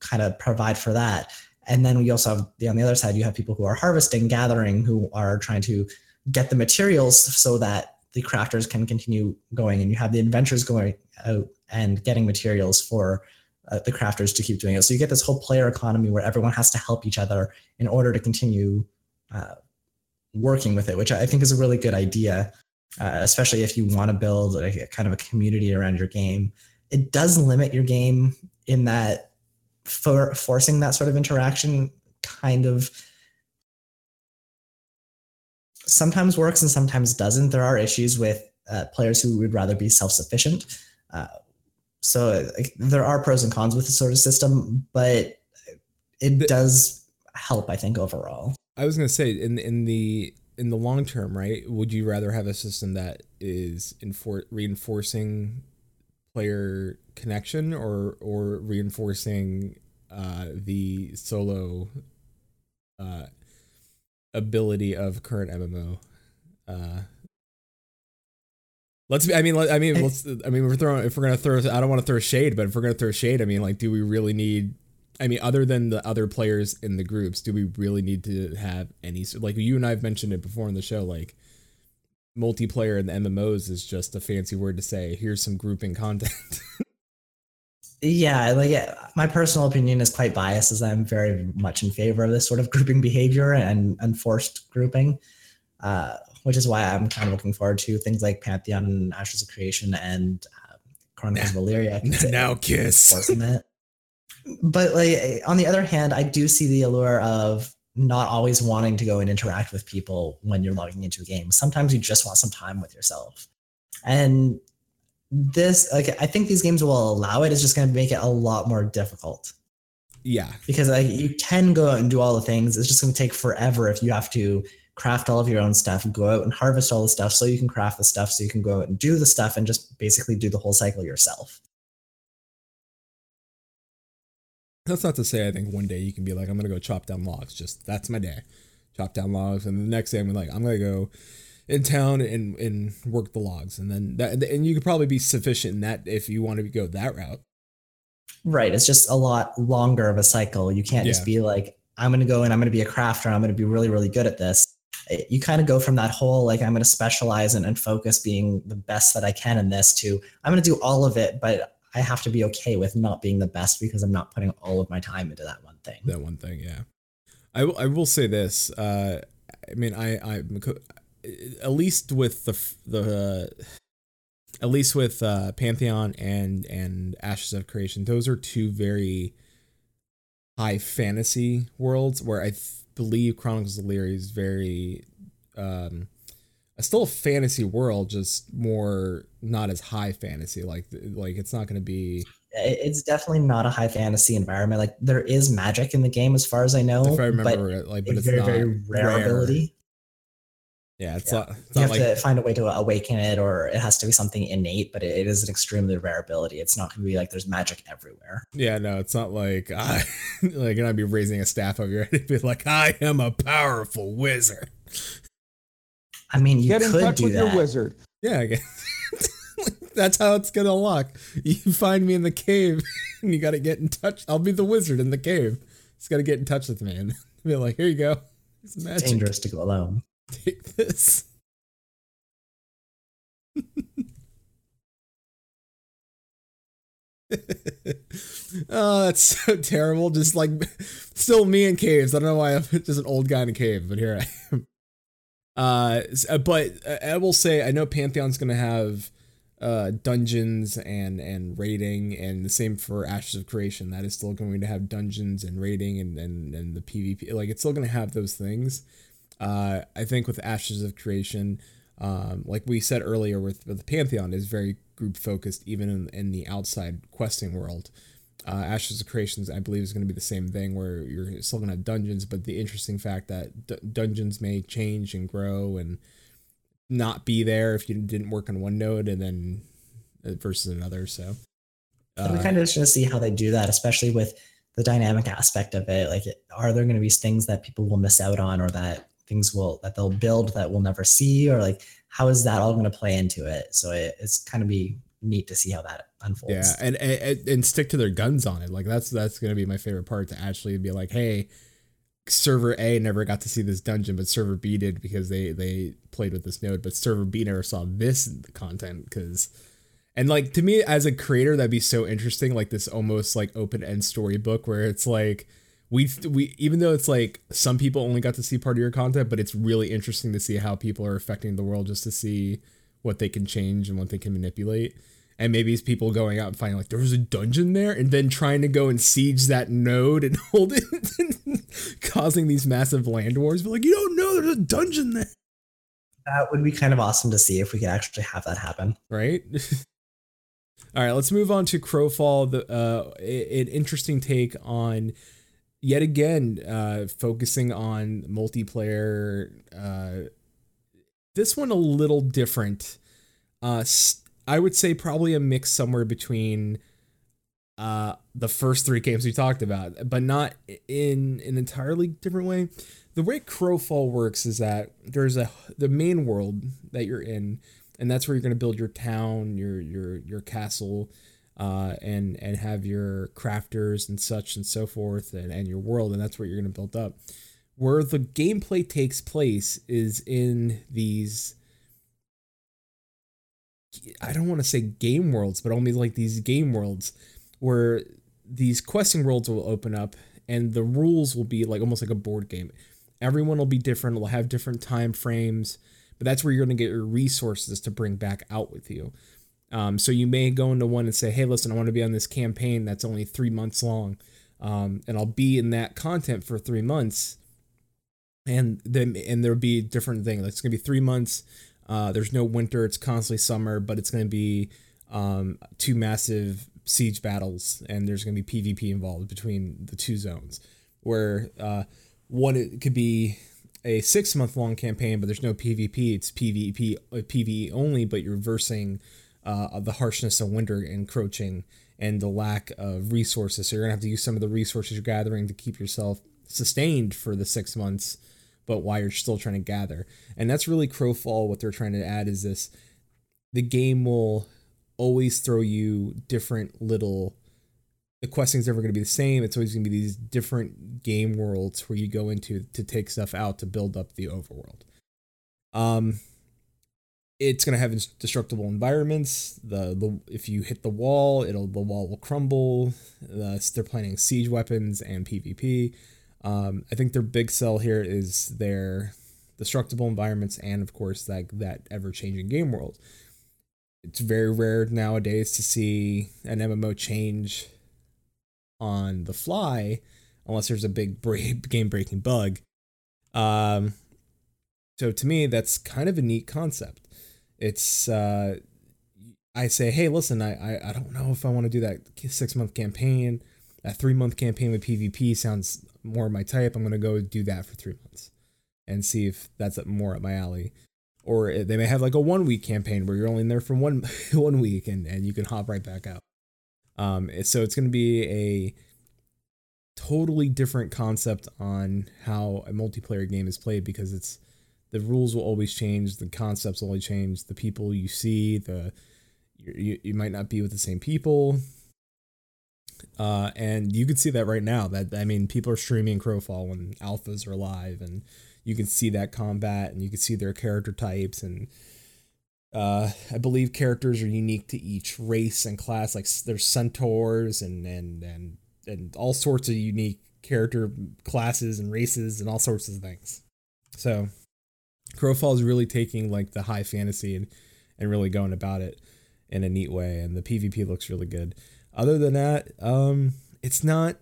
kind of provide for that. And then we also have the, on the other side, you have people who are harvesting, gathering, who are trying to get the materials so that the crafters can continue going. And you have the adventurers going out and getting materials for uh, the crafters to keep doing it. So you get this whole player economy where everyone has to help each other in order to continue uh, working with it, which I think is a really good idea, uh, especially if you want to build a, a kind of a community around your game. It does limit your game in that for forcing that sort of interaction kind of sometimes works and sometimes doesn't. There are issues with uh, players who would rather be self-sufficient. Uh, so like, there are pros and cons with this sort of system, but it The- does help, I think, overall. I was gonna say in in the in the long term, right? Would you rather have a system that is infor- reinforcing player connection or or reinforcing uh, the solo uh, ability of current MMO? Uh, let's be. I mean, let- I mean, let's. I mean, we're throwing. If we're gonna throw, I don't want to throw shade, but if we're gonna throw shade, I mean, like, do we really need? I mean, other than the other players in the groups, do we really need to have any? Like you and I have mentioned it before in the show, like multiplayer in the MMOs is just a fancy word to say here's some grouping content. *laughs* Yeah, like my personal opinion is quite biased, as I'm very much in favor of this sort of grouping behavior and enforced grouping, uh, which is why I'm kind of looking forward to things like Pantheon and Ashes of Creation and uh, Chronicles of Elyria. *laughs* now kiss. But like on the other hand, I do see the allure of not always wanting to go and interact with people when you're logging into a game. Sometimes you just want some time with yourself. And this like I think these games will allow it. It's just gonna make it a lot more difficult. Yeah, Because like you can go out and do all the things. It's just gonna take forever if you have to craft all of your own stuff, go out and harvest all the stuff so you can craft the stuff, so you can go out and do the stuff and just basically do the whole cycle yourself. That's not to say I think one day you can be like, I'm gonna go chop down logs. Just that's my day. Chop down logs, and the next day I'm like, I'm gonna go in town and and work the logs, and then that and you could probably be sufficient in that if you want to go that route. Right. It's just a lot longer of a cycle. You can't Yeah. just be like, I'm going to go and I'm going to be a crafter. I'm going to be really, really good at this. Eh, you kind of go from that whole, like, I'm going to specialize and, and focus being the best that I can in this to, I'm going to do all of it, but I have to be okay with not being the best because I'm not putting all of my time into that one thing. That one thing, yeah. I will. I will say this. Uh, I mean, I I at least with the the at least with uh, Pantheon and and Ashes of Creation, those are two very high fantasy worlds where I th- believe Chronicles of Elyria is very um still a fantasy world, just more not as high fantasy. Like like it's not going to be It's definitely not a high fantasy environment. Like, there is magic in the game, as far as I know, if I but remember it, like, but it's very, not very rare, rare. ability. Yeah, it's Yeah. not. It's You have like to find a way to awaken it, or it has to be something innate. But it, it is an extremely rare ability. It's not going to be like there's magic everywhere. Yeah, no, it's not like *laughs* I like you're not be raising a staff over your head *laughs* and be like, I am a powerful wizard. I mean, you Get in could touch do with that. your wizard. Yeah, I guess. *laughs* That's how it's gonna lock. You find me in the cave *laughs* and you gotta get in touch. I'll be the wizard in the cave. Just gotta get in touch with me and *laughs* be like, here you go. It's magic. dangerous to go alone. Take this. oh, that's so terrible. Just like still me in caves. I don't know why I'm just an old guy in a cave, but here I am. Uh, uh, but uh, I will say I know Pantheon's gonna have uh dungeons and and raiding, and the same for Ashes of Creation. That is still going to have dungeons and raiding and and and the PvP. Like it's still gonna have those things. Uh, I think with Ashes of Creation, um, like we said earlier with, with the Pantheon, is very group focused, even in, in the outside questing world. Uh, Ashes of Creations, I believe, is going to be the same thing where you're still going to have dungeons, but the interesting fact that d- dungeons may change and grow and not be there if you didn't work on one node and then uh, versus another. So, I'm uh, kind of just going to see how they do that, especially with the dynamic aspect of it. Like, are there going to be things that people will miss out on, or that things will that they'll build that we'll never see, or like how is that all going to play into it? So it, it's kind of be neat to see how that unfolds. Yeah, and, and and stick to their guns on it. Like that's that's gonna be my favorite part to actually be like, hey, server A never got to see this dungeon, but server B did because they they played with this node, but server B never saw this content because. And like to me as a creator, that'd be so interesting. Like this almost like open end storybook where it's like we we even though it's like some people only got to see part of your content, but it's really interesting to see how people are affecting the world just to see what they can change and what they can manipulate. And maybe it's people going out and finding like there was a dungeon there, and then trying to go and siege that node and *laughs* hold it, causing these massive land wars. But like you don't know there's a dungeon there, that would be kind of awesome to see if we could actually have that happen. right? *laughs* All right, let's move on to Crowfall. The uh, an interesting take on yet again uh, focusing on multiplayer. Uh, this one a little different. Uh, I would say probably a mix somewhere between uh, the first three games we talked about, but not in an entirely different way. The way Crowfall works is that there's a the main world that you're in, and that's where you're going to build your town, your your your castle, uh, and and have your crafters and such and so forth, and, and your world, and that's what you're going to build up. Where the gameplay takes place is in these I don't want to say game worlds, but only like these game worlds where these questing worlds will open up and the rules will be like almost like a board game. Everyone will be different, will have different time frames, but that's where you're going to get your resources to bring back out with you. Um, so you may go into one and say, "Hey, listen, I want to be on this campaign that's only three months long, um, and I'll be in that content for three months." And then, and there'll be different things. It's gonna be three months. Uh, there's no winter; it's constantly summer, but it's gonna be um, two massive siege battles, and there's gonna be PvP involved between the two zones. Where uh, one it could be a six month long campaign, but there's no PvP. It's PvP uh, PvE only, but you're versing uh, the harshness of winter encroaching and the lack of resources. So you're gonna have to use some of the resources you're gathering to keep yourself sustained for the six months, but while you're still trying to gather. And that's really Crowfall. What they're trying to add is this: the game will always throw you different little the questing's never going to be the same. It's always going to be these different game worlds where you go into to take stuff out to build up the overworld. Um, it's going to have destructible environments. The the if you hit the wall, it'll the wall will crumble. Uh, they're planning siege weapons and PvP. Um, I think their big sell here is their destructible environments and of course that that ever changing game world. It's very rare nowadays to see an MMO change on the fly unless there's a big *laughs* break, game breaking bug. Um, so to me, that's kind of a neat concept. It's uh, I say, hey, listen, I, I I don't know if I want to do that six month campaign. That three month campaign with PvP sounds more of my type. I'm gonna go do that for three months and see if that's more up my alley. Or they may have like a one week campaign where you're only in there for one *laughs* one week and, and you can hop right back out. Um, so it's going to be a totally different concept on how a multiplayer game is played because it's the rules will always change, the concepts will always change, the people you see, the you, you might not be with the same people. Uh, and you can see that right now. That I mean, people are streaming Crowfall when alphas are live, and you can see that combat, and you can see their character types, and uh, I believe characters are unique to each race and class. Like there's centaurs and and and and all sorts of unique character classes and races and all sorts of things. So Crowfall is really taking like the high fantasy and and really going about it in a neat way. And the PvP looks really good. Other than that, um, it's not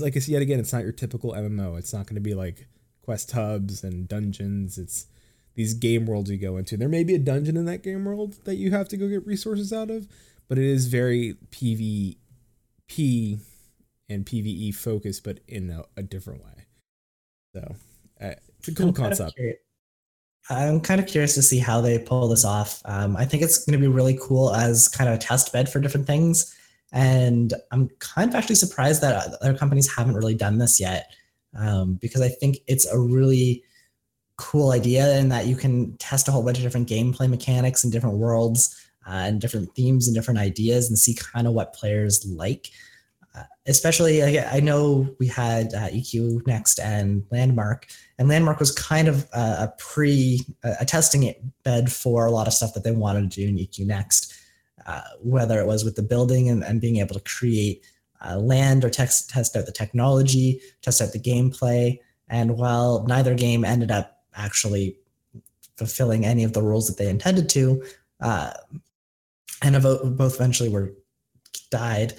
like I said yet again. It's not your typical MMO. It's not going to be like quest hubs and dungeons. It's these game worlds you go into. There may be a dungeon in that game world that you have to go get resources out of, but it is very PvP and PVE focused, but in a, a different way. So uh, it's a cool I'm concept. Kind I'm kind of curious to see how they pull this off. Um, I think it's going to be really cool as kind of a test bed for different things. And I'm kind of actually surprised that other companies haven't really done this yet um, because I think it's a really cool idea in that you can test a whole bunch of different gameplay mechanics and different worlds uh, and different themes and different ideas and see kind of what players like. Uh, especially, I, I, know we had uh, EQ Next and Landmark, and Landmark was kind of a pre a testing bed for a lot of stuff that they wanted to do in EQ Next, uh, whether it was with the building and, and being able to create uh, land or text, test out the technology, test out the gameplay. And while neither game ended up actually fulfilling any of the rules that they intended to. Uh, and both eventually were died.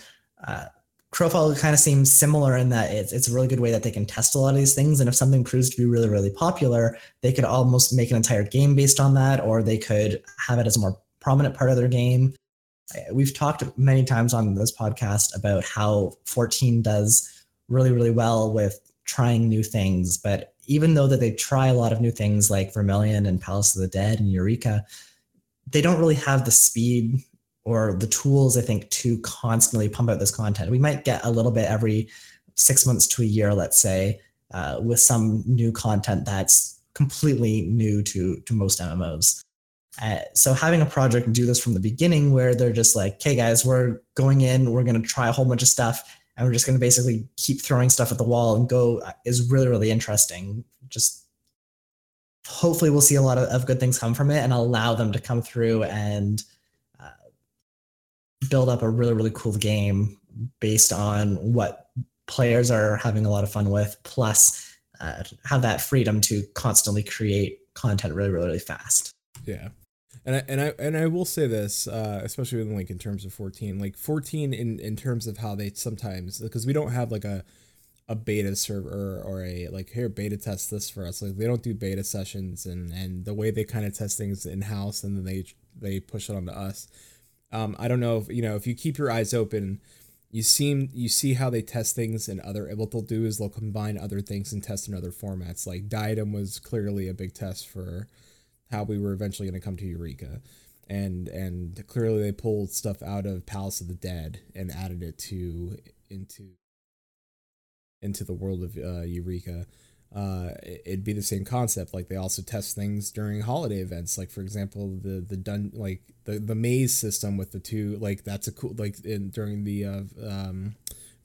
Uh, Crowfall kind of seems similar in that it's, it's a really good way that they can test a lot of these things. And if something proves to be really, really popular, they could almost make an entire game based on that, or they could have it as a more prominent part of their game. We've talked many times on this podcast about how 14 does really, really well with trying new things, but even though that they try a lot of new things like Verminion and Palace of the Dead and Eureka, they don't really have the speed or the tools, I think, to constantly pump out this content. We might get a little bit every six months to a year, let's say, uh, with some new content that's completely new to to most MMOs. Uh, so having a project do this from the beginning, where they're just like, "Okay, guys, we're going in, we're going to try a whole bunch of stuff, and we're just going to basically keep throwing stuff at the wall and go is really really interesting. Just hopefully we'll see a lot of, of good things come from it and allow them to come through and uh, build up a really really cool game based on what players are having a lot of fun with plus uh, have that freedom to constantly create content really, really fast. Yeah and I, and I and I will say this, uh, especially in like in terms of fourteen, like fourteen in in terms of how they sometimes because we don't have like a a beta server or a like here beta test this for us. Like they don't do beta sessions and and the way they kind of test things in house and then they they push it onto us. Um, I don't know if you know if you keep your eyes open you seem you see how they test things and other what they'll do is they'll combine other things and test in other formats like diadem was clearly a big test for how we were eventually going to come to eureka and and clearly they pulled stuff out of palace of the dead and added it to into into the world of uh, eureka uh, it- it'd be the same concept. Like they also test things during holiday events. Like for example, the the dun like the the maze system with the two like that's a cool like in during the uh, um,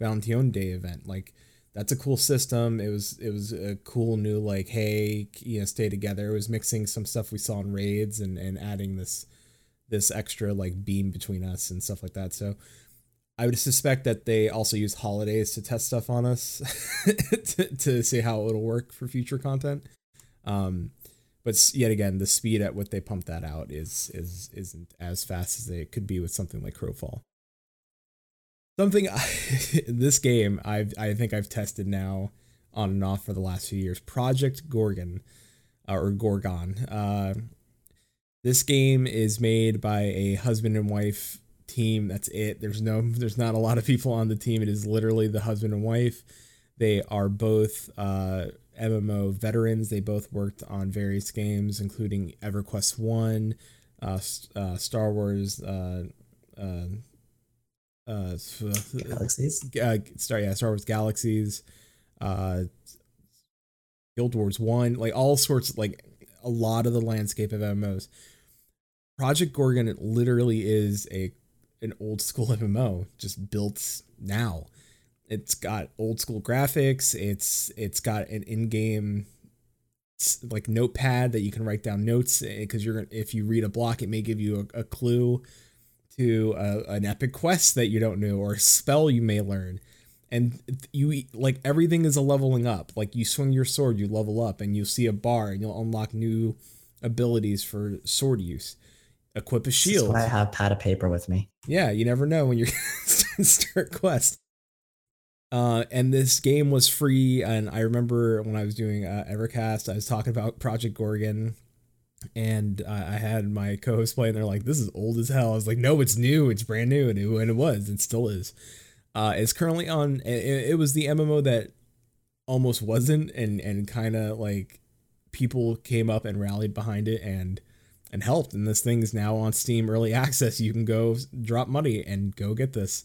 Valentine Day event. Like that's a cool system. It was it was a cool new like hey you know stay together. It was mixing some stuff we saw in raids and and adding this this extra like beam between us and stuff like that. So I would suspect that they also use holidays to test stuff on us *laughs* to, to see how it'll work for future content. Um, but yet again, the speed at what they pump that out is is isn't as fast as it could be with something like Crowfall. Something I, *laughs* this game I've I think I've tested now on and off for the last few years. Project Gorgon, uh, or Gorgon. Uh, this game is made by a husband and wife team. That's it. There's no *laughs* there's not a lot of people on the team. It is literally the husband and wife. They are both uh, MMO veterans. They both worked on various games, including EverQuest One, uh, uh, Star Wars, uh, uh, uh, Galaxies. uh, Star yeah Star Wars Galaxies, uh, Guild Wars One, like all sorts, like a lot of the landscape of MMOs. Project Gorgon it literally is a an old school *laughs* MMO just built now. It's got old school graphics. It's it's got an in-game like notepad that you can write down notes because you're gonna if you read a block, it may give you a, a clue to a, an epic quest that you don't know or a spell you may learn. And you like everything is a leveling up. Like you swing your sword you level up and you'll see a bar and you'll unlock new abilities for sword use. Equip a shield. why I have pad of paper with me. yeah, you never know when you're *laughs* start quest. Uh, and this game was free, and I remember when I was doing uh, Evercast, I was talking about Project Gorgon, and I had my co-host play, and they're like, "This is old as hell." I was like, "No, it's new. It's brand new," and it, and it was. It still is. Uh, it's currently on. It, it was the MMO that almost wasn't, and and kind of like people came up and rallied behind it, and and helped. And this thing is now on Steam early access. You can go drop money and go get this.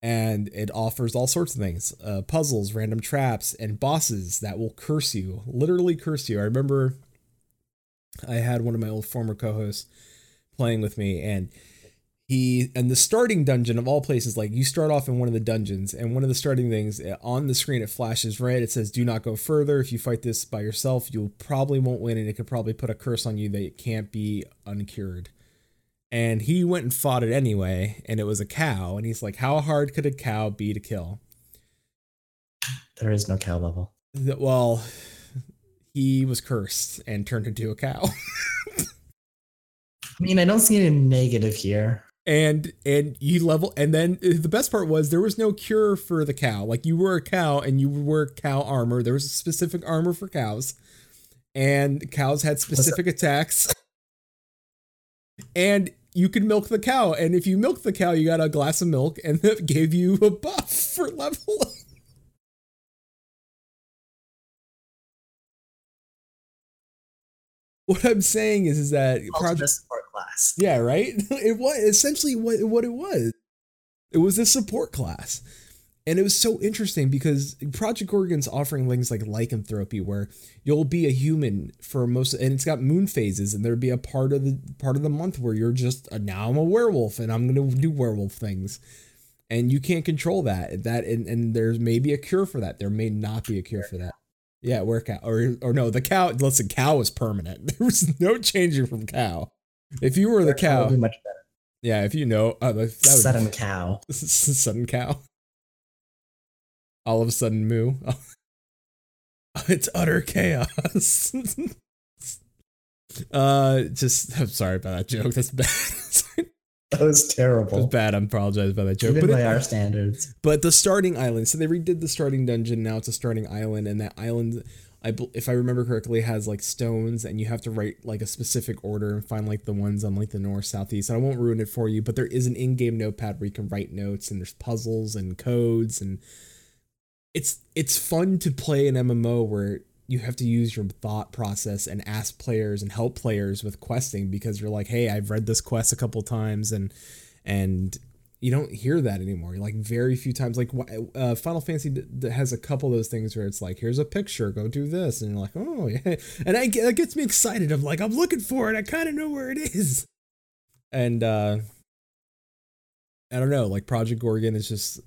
And it offers all sorts of things uh, puzzles, random traps, and bosses that will curse you literally curse you. I remember I had one of my old former co hosts playing with me, and he and the starting dungeon of all places like you start off in one of the dungeons and one of the starting things uh, on the screen it flashes red. It says do not go further. If you fight this by yourself you probably won't win and it could probably put a curse on you that it can't be uncured. And he went and fought it anyway and it was a cow and he's like how hard could a cow be to kill? There is no cow level. Well he was cursed and turned into a cow. *laughs* I mean, I don't see any negative here. and and you level and then uh, the best part was there was no cure for the cow. Like you were a cow and you wore cow armor. There was a specific armor for cows. And cows had specific attacks. And you could milk the cow. And if you milked the cow you got a glass of milk and *laughs* that gave you a buff for leveling what i'm saying is is that project support class. yeah, right. *laughs* It was essentially what what it was. It was a support class. And it was so interesting because Project Gorgon's offering things like lycanthropy, where you'll be a human for most, and it's got moon phases, and there'd be a part of the part of the month where you're just uh, now I'm a werewolf and I'm gonna do werewolf things, and you can't control that. That and, and there's maybe a cure for that. There may not be a cure for that. Yeah, workout or or no, the cow. Listen, cow is permanent. *laughs* There was no changing from cow. If you were the That would cow, be much better. yeah, if you know, uh, that would Sudden cow. *laughs* sudden cow. All of a sudden, moo. *laughs* it's utter chaos. uh, just I'm sorry about that joke. That's bad. *laughs* That was terrible. bad. I'm apologize about that joke. Even But, by it- our standards. but the starting island. So they redid the starting dungeon. Now it's a starting island, and that island I if I remember correctly, has like stones, and you have to write like a specific order and find like the ones on like the north, southeast. And I won't ruin it for you, but there is an in-game notepad where you can write notes, and there's puzzles and codes, and it's it's fun to play an MMO where you have to use your thought process and ask players and help players with questing because you're like, hey, I've read this quest a couple times, and and you don't hear that anymore. Like very few times. Like uh, Final Fantasy has a couple of those things where it's like, here's a picture, go do this, and you're like, oh yeah, *laughs* and I that gets me excited. I'm like, I'm looking for it. I kind of know where it is, and uh I don't know. Like Project Gorgon is just.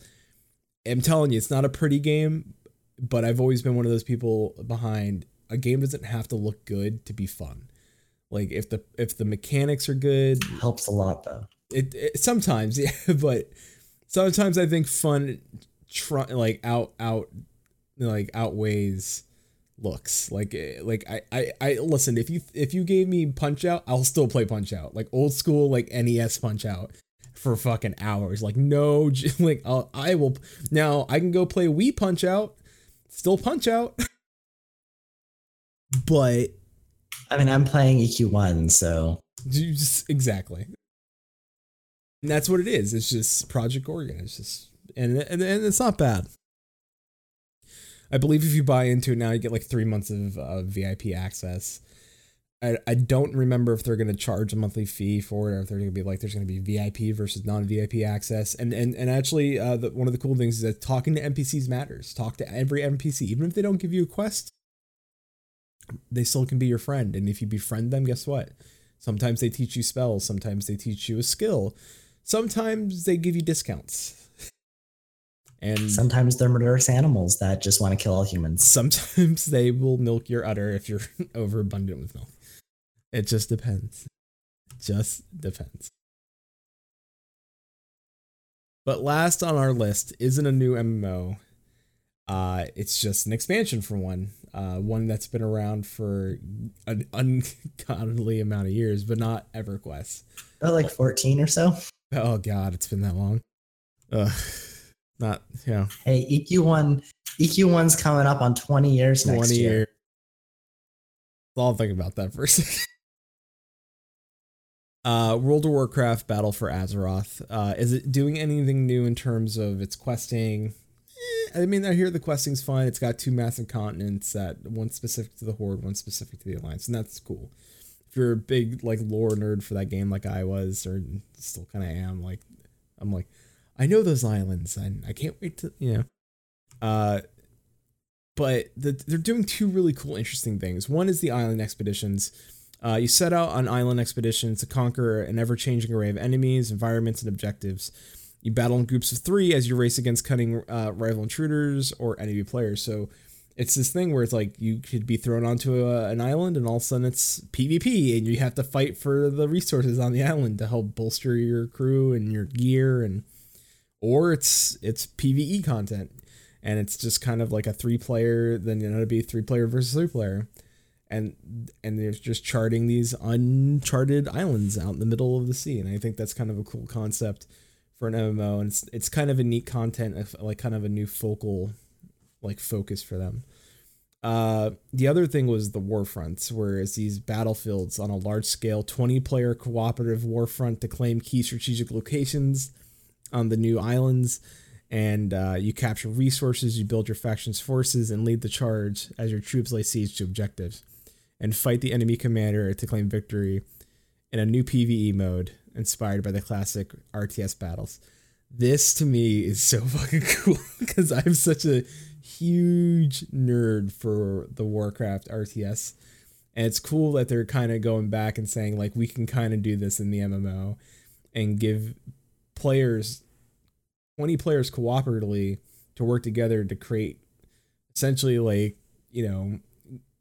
I'm telling you, it's not a pretty game, but I've always been one of those people behind a game doesn't have to look good to be fun. Like if the if the mechanics are good, Helps a lot though. it, it sometimes *laughs* yeah but sometimes i think fun try, like out out like outweighs looks like eh, like I, I i listen if you if you gave me punch out i'll still play punch out like old school like nes punch out for fucking hours like no *laughs* like I'll, i will now i can go play Wii punch out still punch out *laughs* but I mean, I'm playing EQ1, so You just exactly. And that's what it is. It's just Project Gorgon. It's just and and, and it's not bad. I believe if you buy into it now, you get like three months of uh, VIP access. I, I don't remember if they're going to charge a monthly fee for it or if they're going to be like there's going to be VIP versus non VIP access. And and and actually, uh, the, one of the cool things is that talking to NPCs matters. Talk to every NPC, even if they don't give you a quest. They still can be your friend, and if you befriend them, guess what? Sometimes they teach you spells. Sometimes they teach you a skill. Sometimes they give you discounts. *laughs* And sometimes they're murderous animals that just want to kill all humans. sometimes *laughs* they will milk your udder if you're *laughs* overabundant with milk. It just depends. Just depends. But last on our list isn't a new MMO. Uh, it's just an expansion for one. Uh, one that's been around for an ungodly amount of years, but not EverQuest. They're like 14 or so. Oh god, it's been that long. Ugh. Not yeah. Hey, EQ1, EQ1's coming up on 20 years next 20 year. years. I'll think about that for a second. Uh, World of Warcraft Battle for Azeroth. Uh, is it doing anything new in terms of its questing? Eh, I mean, I hear the questing's fine. It's got two massive continents that one specific to the Horde, one specific to the Alliance, and that's cool. If you're a big like lore nerd for that game, like I was, or still kind of am, like I'm like, I know those islands, and I can't wait to you know. Uh, but the, they're doing two really cool, interesting things. One is the island expeditions. Uh, you set out on island expeditions to conquer an ever changing array of enemies, environments, and objectives. You battle in groups of three as you race against cunning uh, rival intruders or enemy players. So it's this thing where it's like you could be thrown onto a, an island and all of a sudden it's PvP and you have to fight for the resources on the island to help bolster your crew and your gear and or it's it's PvE content and it's just kind of like a three player then you know to be three player versus three player and and they're just charting these uncharted islands out in the middle of the sea. And i think that's kind of a cool concept for an mmo and it's, it's kind of a neat content of like kind of a new focal like focus for them. Uh the other thing was the war fronts where it's these battlefields on a large scale 20 player cooperative war front to claim key strategic locations on the new islands. And uh, you capture resources, you build your faction's forces, and lead the charge as your troops lay siege to objectives, and fight the enemy commander to claim victory in a new PVE mode inspired by the classic RTS battles. This to me is so *laughs* fucking cool because I'm such a huge nerd for the Warcraft RTS. And it's cool that they're kind of going back and saying, like, we can kind of do this in the MMO and give players 20 players cooperatively to work together to create essentially like you know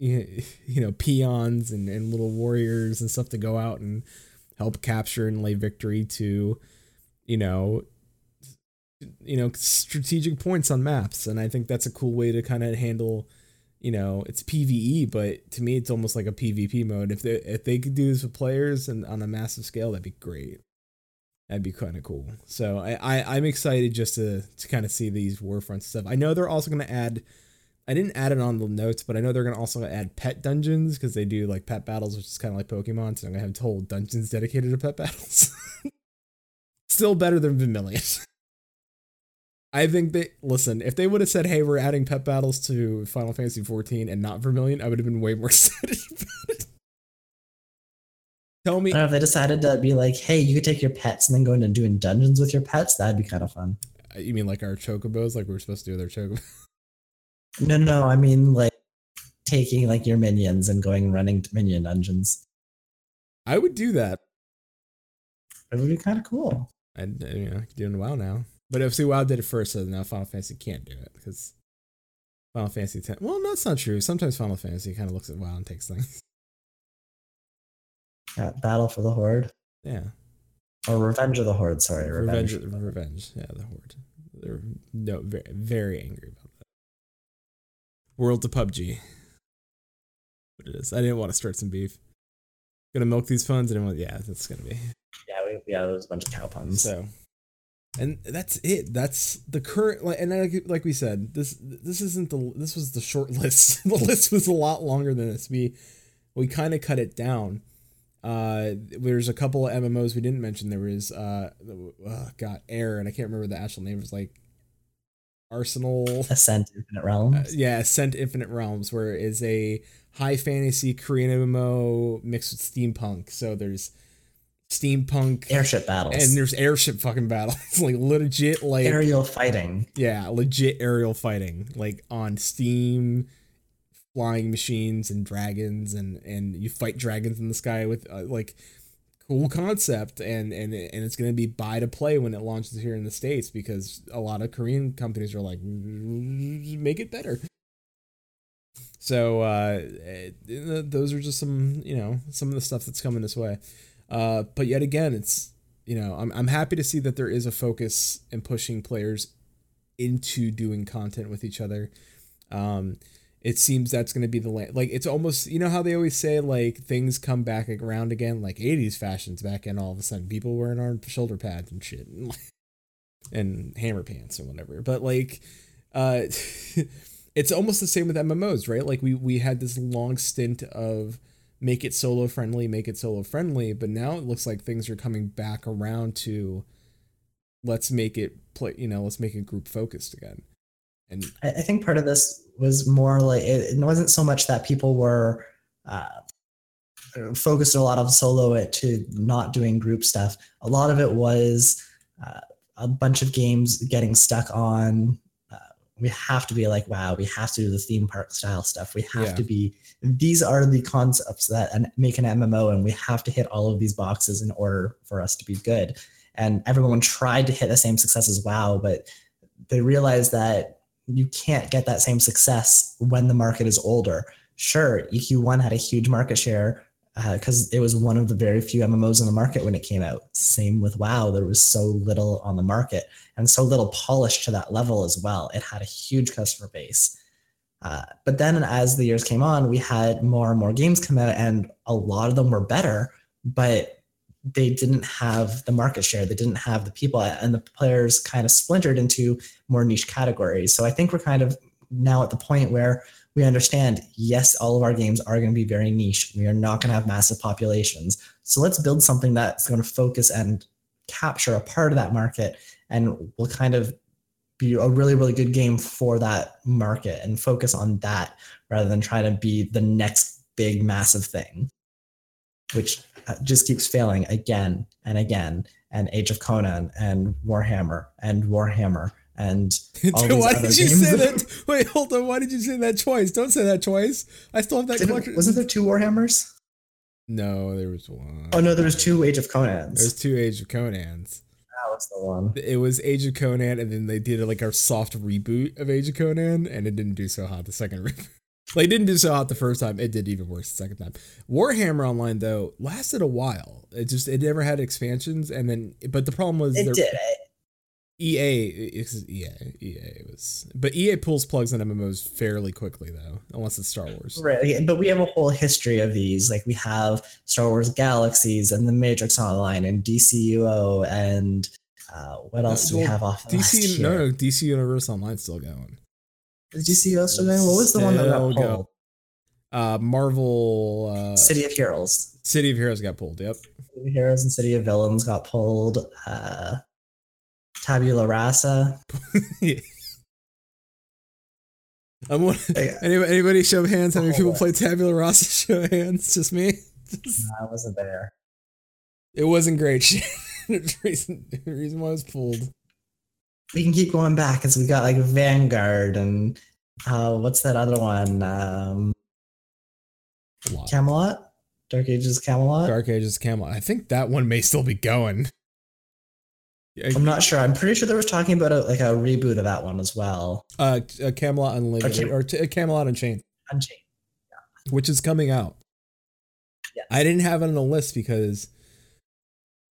*laughs* you know peons and, and little warriors and stuff to go out and help capture and lay victory to you know you know strategic points on maps and i think that's a cool way to kind of handle you know it's pve but to me it's almost like a pvp mode if they if they could do this with players and on a massive scale that'd be great That'd be kind of cool. So I, I I'm excited just to to kind of see these warfront stuff. I know they're also going to add I didn't add it on the notes, but I know they're gonna also add pet dungeons because they do like pet battles, which is kind of like Pokemon. So I'm gonna have whole dungeons dedicated to pet battles. *laughs* Still better than Verminion. *laughs* I think they listen. If they would have said, "Hey, we're adding pet battles to Final Fantasy 14 and not Verminion," I would have been way more *laughs* excited about it. Tell me, I don't know if they decided to be like, hey, you could take your pets and then go into doing dungeons with your pets. That'd be kind of fun. Uh, you mean like our chocobos, like we were supposed to do with our chocobo? No, no, I mean like taking like your minions and going running to minion dungeons. I would do that. It would be kind of cool. And uh, you know, doing WoW now. But if see WoW did it first, so now Final Fantasy can't do it because Final Fantasy 10. Well, that's not true. Sometimes Final Fantasy kind of looks at WoW and takes things. *laughs* Yeah, Battle for the Horde Yeah, or Revenge of the Horde. Sorry, revenge, Revenge. revenge. Yeah, the horde. They're no very very angry. World to PUBG. What it is? I didn't want to start some beef. Gonna milk these funds, and yeah, that's gonna be. Yeah, we, yeah, there was a bunch of cow puns. So, and that's it. That's the current. Like, and like, like we said, this this isn't the. This was the short *laughs* list. the list was a lot longer than this. We we kind of cut it down. Uh, there's a couple of MMOs we didn't mention. There was uh, uh got Air, and I can't remember the actual name. It was like Arsenal. Ascent Infinite Realms. Uh, yeah, Ascent Infinite Realms, where it is a high fantasy Korean MMO mixed with steampunk. So there's steampunk Airship battles. and there's airship fucking battles, *laughs* like legit, like aerial fighting. yeah, legit aerial fighting, like on Steam, flying machines and dragons, and and you fight dragons in the sky with uh, like cool concept, and and and it's gonna be buy to play when it launches here in the states because a lot of Korean companies are like make it better. So uh, those are just some you know some of the stuff that's coming this way. Uh, but yet again, it's you know I'm I'm happy to see that there is a focus in pushing players into doing content with each other. Um, it seems that's going to be the la- like it's almost you know how they always say like things come back around again? Like 80s fashions back in all of a sudden people wearing arm shoulder pads and shit and hammer pants and whatever. But like uh *laughs* it's almost the same with MMOs right? Like we we had this long stint of make it solo friendly make it solo friendly but now it looks like things are coming back around to let's make it play you know let's make it group focused again and I, I think part of this was more like it, it wasn't so much that people were uh, focused a lot on solo it to not doing group stuff. A lot of it was uh, a bunch of games getting stuck on. Uh, we have to be like, wow, we have to do the theme park style stuff. We have Yeah. to be. These are the concepts that make an MMO, and we have to hit all of these boxes in order for us to be good. And everyone tried to hit the same success as WoW, but they realized that you can't get that same success when the market is older. Sure, EQ1 had a huge market share because it was one of the very few MMOs in the market when it came out. Same with WoW, there was so little on the market and so little polished to that level as well. It had a huge customer base. Uh, but then as the years came on, we had more and more games come out, and a lot of them were better, but they didn't have the market share. They didn't have the people, and the players kind of splintered into more niche categories. So I think we're kind of now at the point where we understand yes, all of our games are going to be very niche. We are not going to have massive populations. So let's build something that's going to focus and capture a part of that market and will kind of be a really, really good game for that market and focus on that rather than try to be the next big, massive thing, which uh, just keeps failing again and again. And Age of Conan and Warhammer and Warhammer and *laughs* why did you say that-? *laughs* Wait, hold on. Why did you say that twice? Don't say that twice. I still have that collection. wasn't there two Warhammers? No, there was one. Oh no, there was two Age of Conans. There's two Age of Conans. that was the one. It was Age of Conan, and then they did like a soft reboot of Age of Conan, and it didn't do so hot the second reboot. Like, it didn't do so hot the first time. It did even worse the second time. Warhammer Online though lasted a while. It just it never had expansions, and then but the problem was It there- did. EA it's EA EA was but EA pulls plugs on MMOs fairly quickly though, unless it's Star Wars. Right, but we have a whole history of these. Like we have Star Wars Galaxies and the Matrix Online and DCUO and uh, what else do we have off DC no no DC Universe Online still going. Did you see doing? What was the one that got go. pulled? Uh, Marvel uh, City of Heroes. City of Heroes got pulled. Yep. City of Heroes and City of Villains got pulled. Uh, Tabula Rasa. *laughs* I'm one, *laughs* anybody, anybody show of hands? How many Oh, people what? play Tabula Rasa? *laughs* Show of hands. Just me. Just- I wasn't there. it wasn't great. reason, reason why it was pulled. We can keep going back because we got like Vanguard and uh, what's that other one? Um, Camelot? Dark Ages Camelot? Dark Ages Camelot. I think that one may still be going. I'm not sure. I'm pretty sure they were talking about a, like a reboot of that one as well. Uh, uh, Camelot Unlimited or t- uh, Camelot Unchained, Unchained. which is coming out. Yeah. I didn't have it on the list because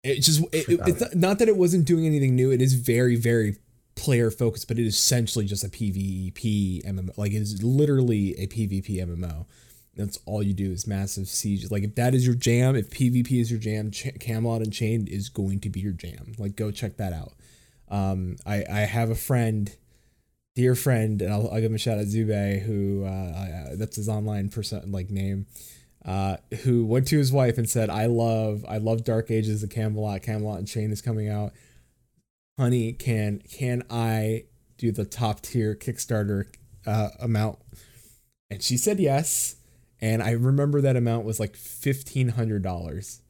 it just it, it, it's not, not that it wasn't doing anything new. It is very very player focused, but it is essentially just a PvP MMO. Like it is literally a PvP MMO. That's all you do is massive siege. Like if that is your jam, if PvP is your jam, Ch- Camelot Unchained is going to be your jam. Like go check that out. Um, I I have a friend, dear friend, and I'll, I'll give him a shout out, Zube, who uh, I, uh, that's his online person like name. Uh, who went to his wife and said, "I love, I love Dark Ages of Camelot. Camelot Unchained is coming out. Honey, can can I do the top tier Kickstarter uh, amount?" And she said yes. And I remember that amount was like fifteen hundred dollars.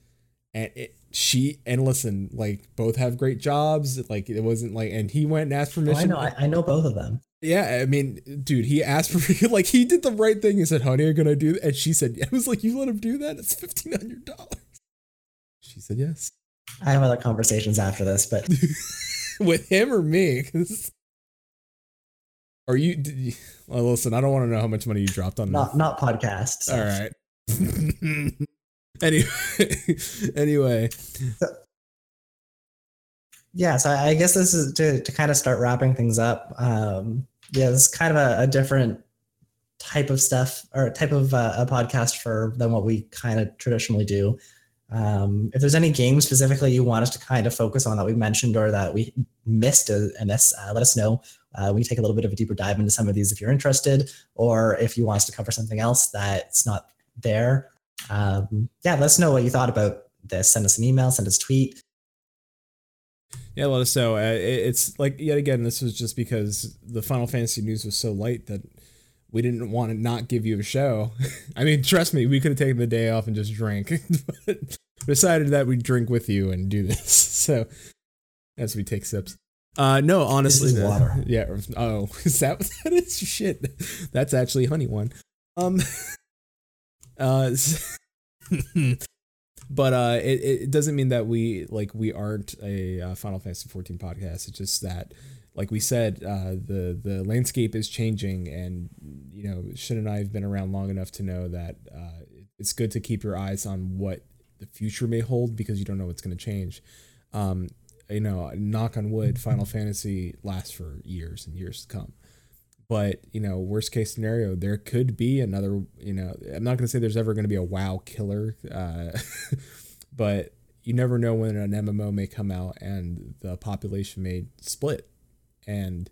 And it, she and listen, like both have great jobs. Like it wasn't like, and he went and asked Oh, permission. I know. I, I know both of them. Yeah, I mean, dude, he asked for *laughs* like he did the right thing. He said, "Honey, are you gonna do?" That? And she said, "I was like, you let him do that? It's fifteen hundred dollars." She said, "Yes." I have other conversations after this, but *laughs* *laughs* With him or me? Are you, you? Well, listen, I don't want to know how much money you dropped on not not podcast. so. All right. *laughs* *laughs* anyway, anyway, yeah so i I guess this is to, to kind of start wrapping things up um yeah this is kind of a, a different type of stuff or type of uh, a podcast for than what we kind of traditionally do um if there's any games specifically you want us to kind of focus on that we mentioned or that we missed uh, in this uh, let us know uh, we take a little bit of a deeper dive into some of these if you're interested or if you want us to cover something else that's not there. Um yeah let us know what you thought about this. Send us an email send us a tweet. Yeah, let us know. Uh, it's like yet again, this was just because the Final Fantasy news was so light that we didn't want to not give you a show. *laughs* I mean, trust me, we could have taken the day off and just drank, *laughs* but decided that we'd drink with you and do this. *laughs* So as we take sips. Uh, no, honestly, water. Yeah. Oh, is that what that is? Shit, that's actually honey one. Um. Uh. but uh, it, it doesn't mean that we like we aren't a uh, Final Fantasy 14 podcast. It's just that, like we said, uh, the the landscape is changing, and you know, Shin and I have been around long enough to know that uh, it's good to keep your eyes on what the future may hold because you don't know what's going to change. Um, you know, knock on wood, Final Fantasy lasts for years and years to come. But you know, worst case scenario, there could be another. You know, I'm not going to say there's ever going to be a WoW killer, uh, *laughs* but you never know when an MMO may come out and the population may split. And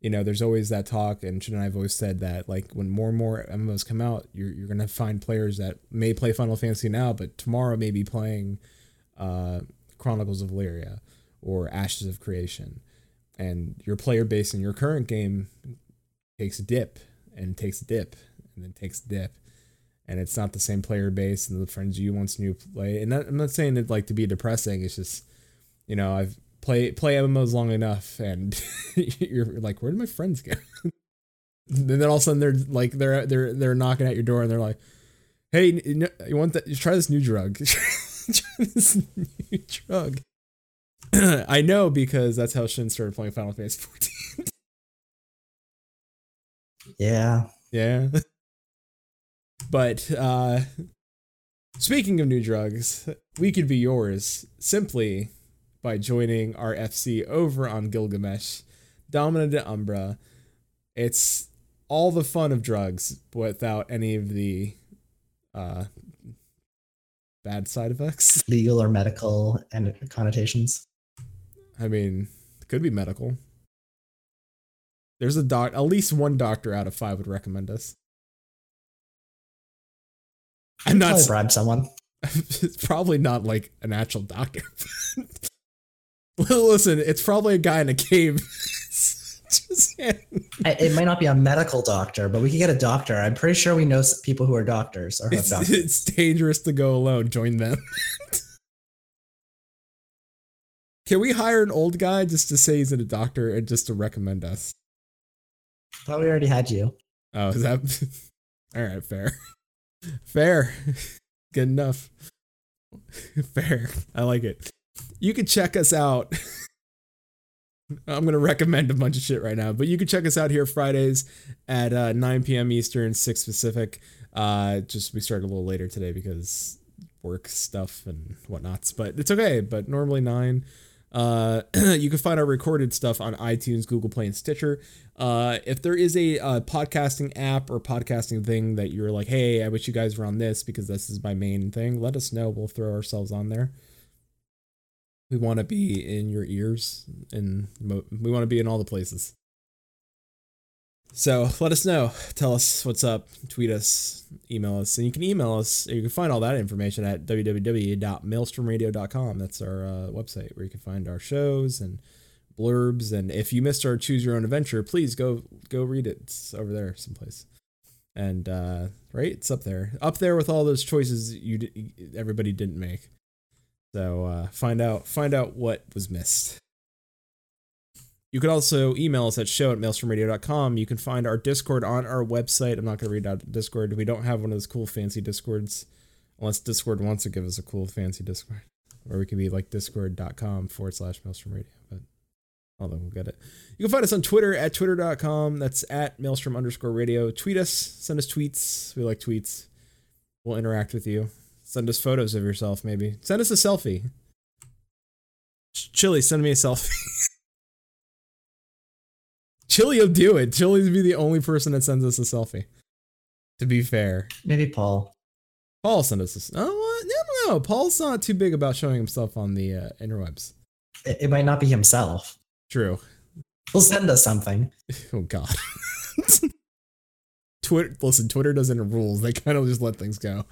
you know, there's always that talk, and Shin and I've always said that like when more and more MMOs come out, you're you're going to find players that may play Final Fantasy now, but tomorrow may be playing uh, Chronicles of Elyria or Ashes of Creation, and your player base in your current game takes a dip and takes a dip and then takes a dip. And it's not the same player base and the friends you once knew play. And that, i'm not saying it like to be depressing. It's just you know i've play play mmos long enough and *laughs* you're like where did my friends go? And *laughs* then all of a sudden they're like they're they're they're knocking at your door and they're like hey you want that try this new drug. *laughs* Try this new drug. *clears throat* I know because that's how shin started playing final fantasy 14 yeah. Yeah. But uh speaking of new drugs, we could be yours simply by joining our FC over on Gilgamesh, Domina de Umbra. It's all the fun of drugs without any of the uh bad side effects. *laughs* legal or medical and connotations. I mean, it could be medical. There's a doc. At least one doctor out of five would recommend us. I'm not. Probably bribe someone. *laughs* it's probably not like an actual doctor. *laughs* well, listen, it's probably a guy in a cave. *laughs* I- It might not be a medical doctor, but we could get a doctor. I'm pretty sure we know people who are doctors or have It's, doctors. *laughs* it's dangerous to go alone. Join them. *laughs* Can we hire an old guy just to say he's a doctor and just to recommend us? thought we already had you. Oh, is that all right? Fair, fair, good enough. Fair, I like it. You can check us out. *laughs* I'm gonna recommend a bunch of shit right now, but you can check us out here Fridays at uh, 9 p.m. Eastern, 6 Pacific. Uh, just we started a little later today because work stuff and whatnots, but it's okay. But normally nine. Uh, *clears throat* you can find our recorded stuff on iTunes, Google Play, and Stitcher. Uh, if there is a uh, podcasting app or podcasting thing that you're like, hey, I wish you guys were on this because this is my main thing, let us know. We'll throw ourselves on there. We want to be in your ears and mo- we want to be in all the places. So let us know. Tell us what's up. Tweet us, email us, and you can email us. You can find all that information at www.maelstromradio.com. That's our uh, website where you can find our shows and blurbs. And if you missed our Choose Your Own Adventure, please go go read it. It's over there someplace. And uh, right, it's up there, up there with all those choices you di- everybody didn't make. So uh, find out find out what was missed. You could also email us at show at maelstromradio.com. You can find our Discord on our website. I'm not going to read out Discord. We don't have one of those cool fancy Discords unless Discord wants to give us a cool fancy Discord. Or we can be like discord.com forward slash maelstrom radio. But although we'll get it. You can find us on Twitter at twitter.com. That's at maelstrom underscore radio. Tweet us, send us tweets. We like tweets. We'll interact with you. Send us photos of yourself, maybe. Send us a selfie. Ch- Chili, send me a selfie. *laughs* Chili will do it. Chili will be the only person that sends us a selfie. To be fair. Maybe Paul. Paul sent us a. Oh, what? no, no, no. Paul's not too big about showing himself on the uh, interwebs. It, it might not be himself. True. He'll send us something. *laughs* Oh God. *laughs* Twitter. Listen, Twitter doesn't have rules. They kind of just let things go.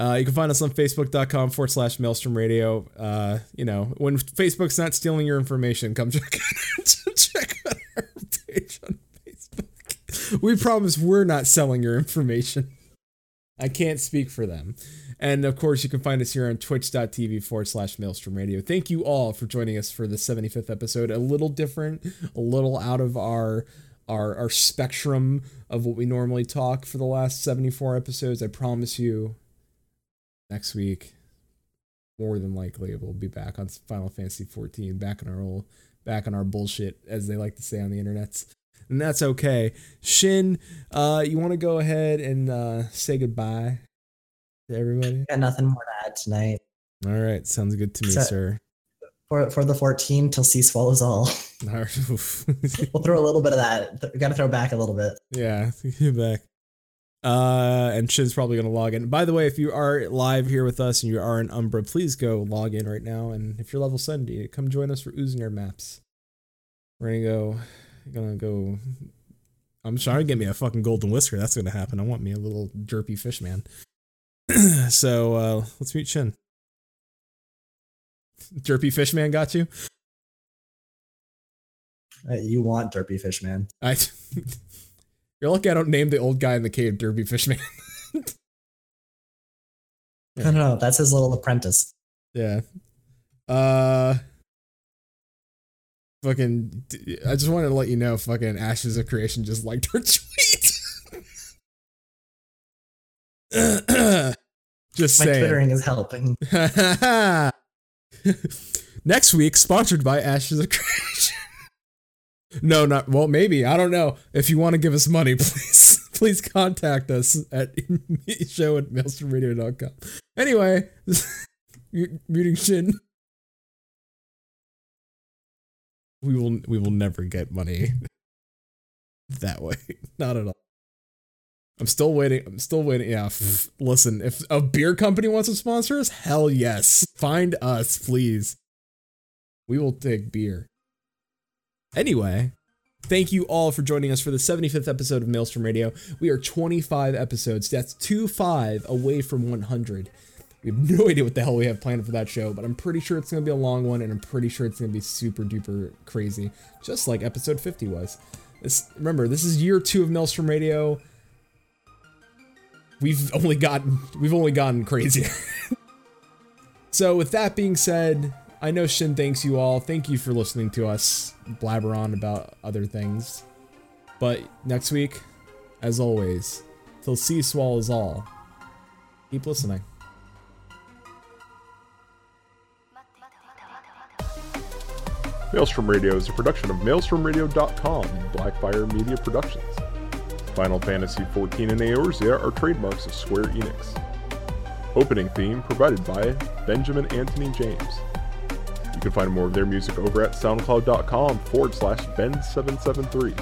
Uh, you can find us on facebook.com forward slash maelstrom radio. Uh, you know, when Facebook's not stealing your information, come check *laughs* check out our page on Facebook. We promise we're not selling your information. I can't speak for them. And of course, you can find us here on twitch.tv forward slash maelstrom radio. Thank you all for joining us for the 75th episode. A little different, a little out of our our our spectrum of what we normally talk for the last 74 episodes. I promise you next week, more than likely, we'll be back on Final Fantasy 14, back in our old back on our bullshit, as they like to say on the internets. And that's okay. Shin, uh, you want to go ahead and uh, say goodbye to everybody? Got nothing more to add tonight. All right, sounds good to me, So- sir. For for the 14 till sea swallows all. *laughs* All right. We'll throw a little bit of that. We got to throw back a little bit. *laughs* yeah, *laughs* back. Uh, and Shin's probably gonna log in. By the way, if you are live here with us and you are in Umbra, please go log in right now. And if you're level 70, come join us for Uznir maps. We're gonna go, gonna go. I'm trying to get me a fucking golden whisker. That's gonna happen. I want me a little derpy fish man. *clears throat* so uh, let's meet Shin. Derpy fish man got you. Uh, You want Derpy Fish Man. I. *laughs* You're lucky I don't name the old guy in the cave Derby Fishman. *laughs* I don't know. That's his little apprentice. Yeah. Uh fucking I just wanted to let you know fucking Ashes of Creation just liked her *laughs* tweet. *clears throat* just My saying. twittering is helping. *laughs* Next week, sponsored by Ashes of Creation. No, not well, maybe. I don't know. If you want to give us money, *laughs* please please contact us at *laughs* show at maelstromradio.com. Anyway, *laughs* muting Shin. We will we will never get money that way. Not at all. I'm still waiting. I'm still waiting. Yeah, f- listen, if a beer company wants to sponsor us, hell yes. Find us, please. We will take beer. Anyway, Thank you all for joining us for the 75th episode of Maelstrom Radio. We are 25 episodes. That's 2 5 away from 100. We have no idea what the hell we have planned for that show, but I'm pretty sure it's going to be a long one, and I'm pretty sure it's going to be super duper crazy, just like episode 50 was. This, remember, this is year two of Maelstrom Radio. We've only gotten we've only gotten crazier. *laughs* so with that being said, I know Shin thanks you all. Thank you for listening to us blabber on about other things. But next week, as always, till sea swallows all. Keep listening. Maelstrom Radio is a production of MaelstromRadio.com and Blackfire Media Productions. Final Fantasy XIV and Eorzea are trademarks of Square Enix. Opening theme provided by Benjamin Anthony James. You can find more of their music over at soundcloud.com forward slash Ben773.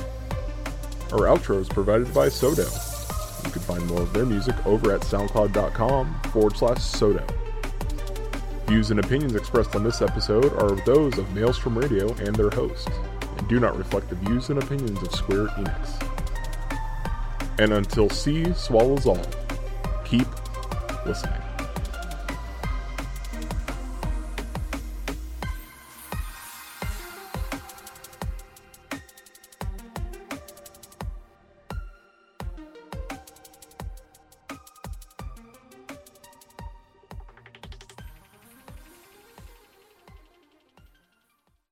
Our outro is provided by Sodo. You can find more of their music over at soundcloud.com forward slash Sodo. Views and opinions expressed on this episode are those of Maelstrom Radio and their host, and do not reflect the views and opinions of Square Enix. And until sea swallows all, keep listening.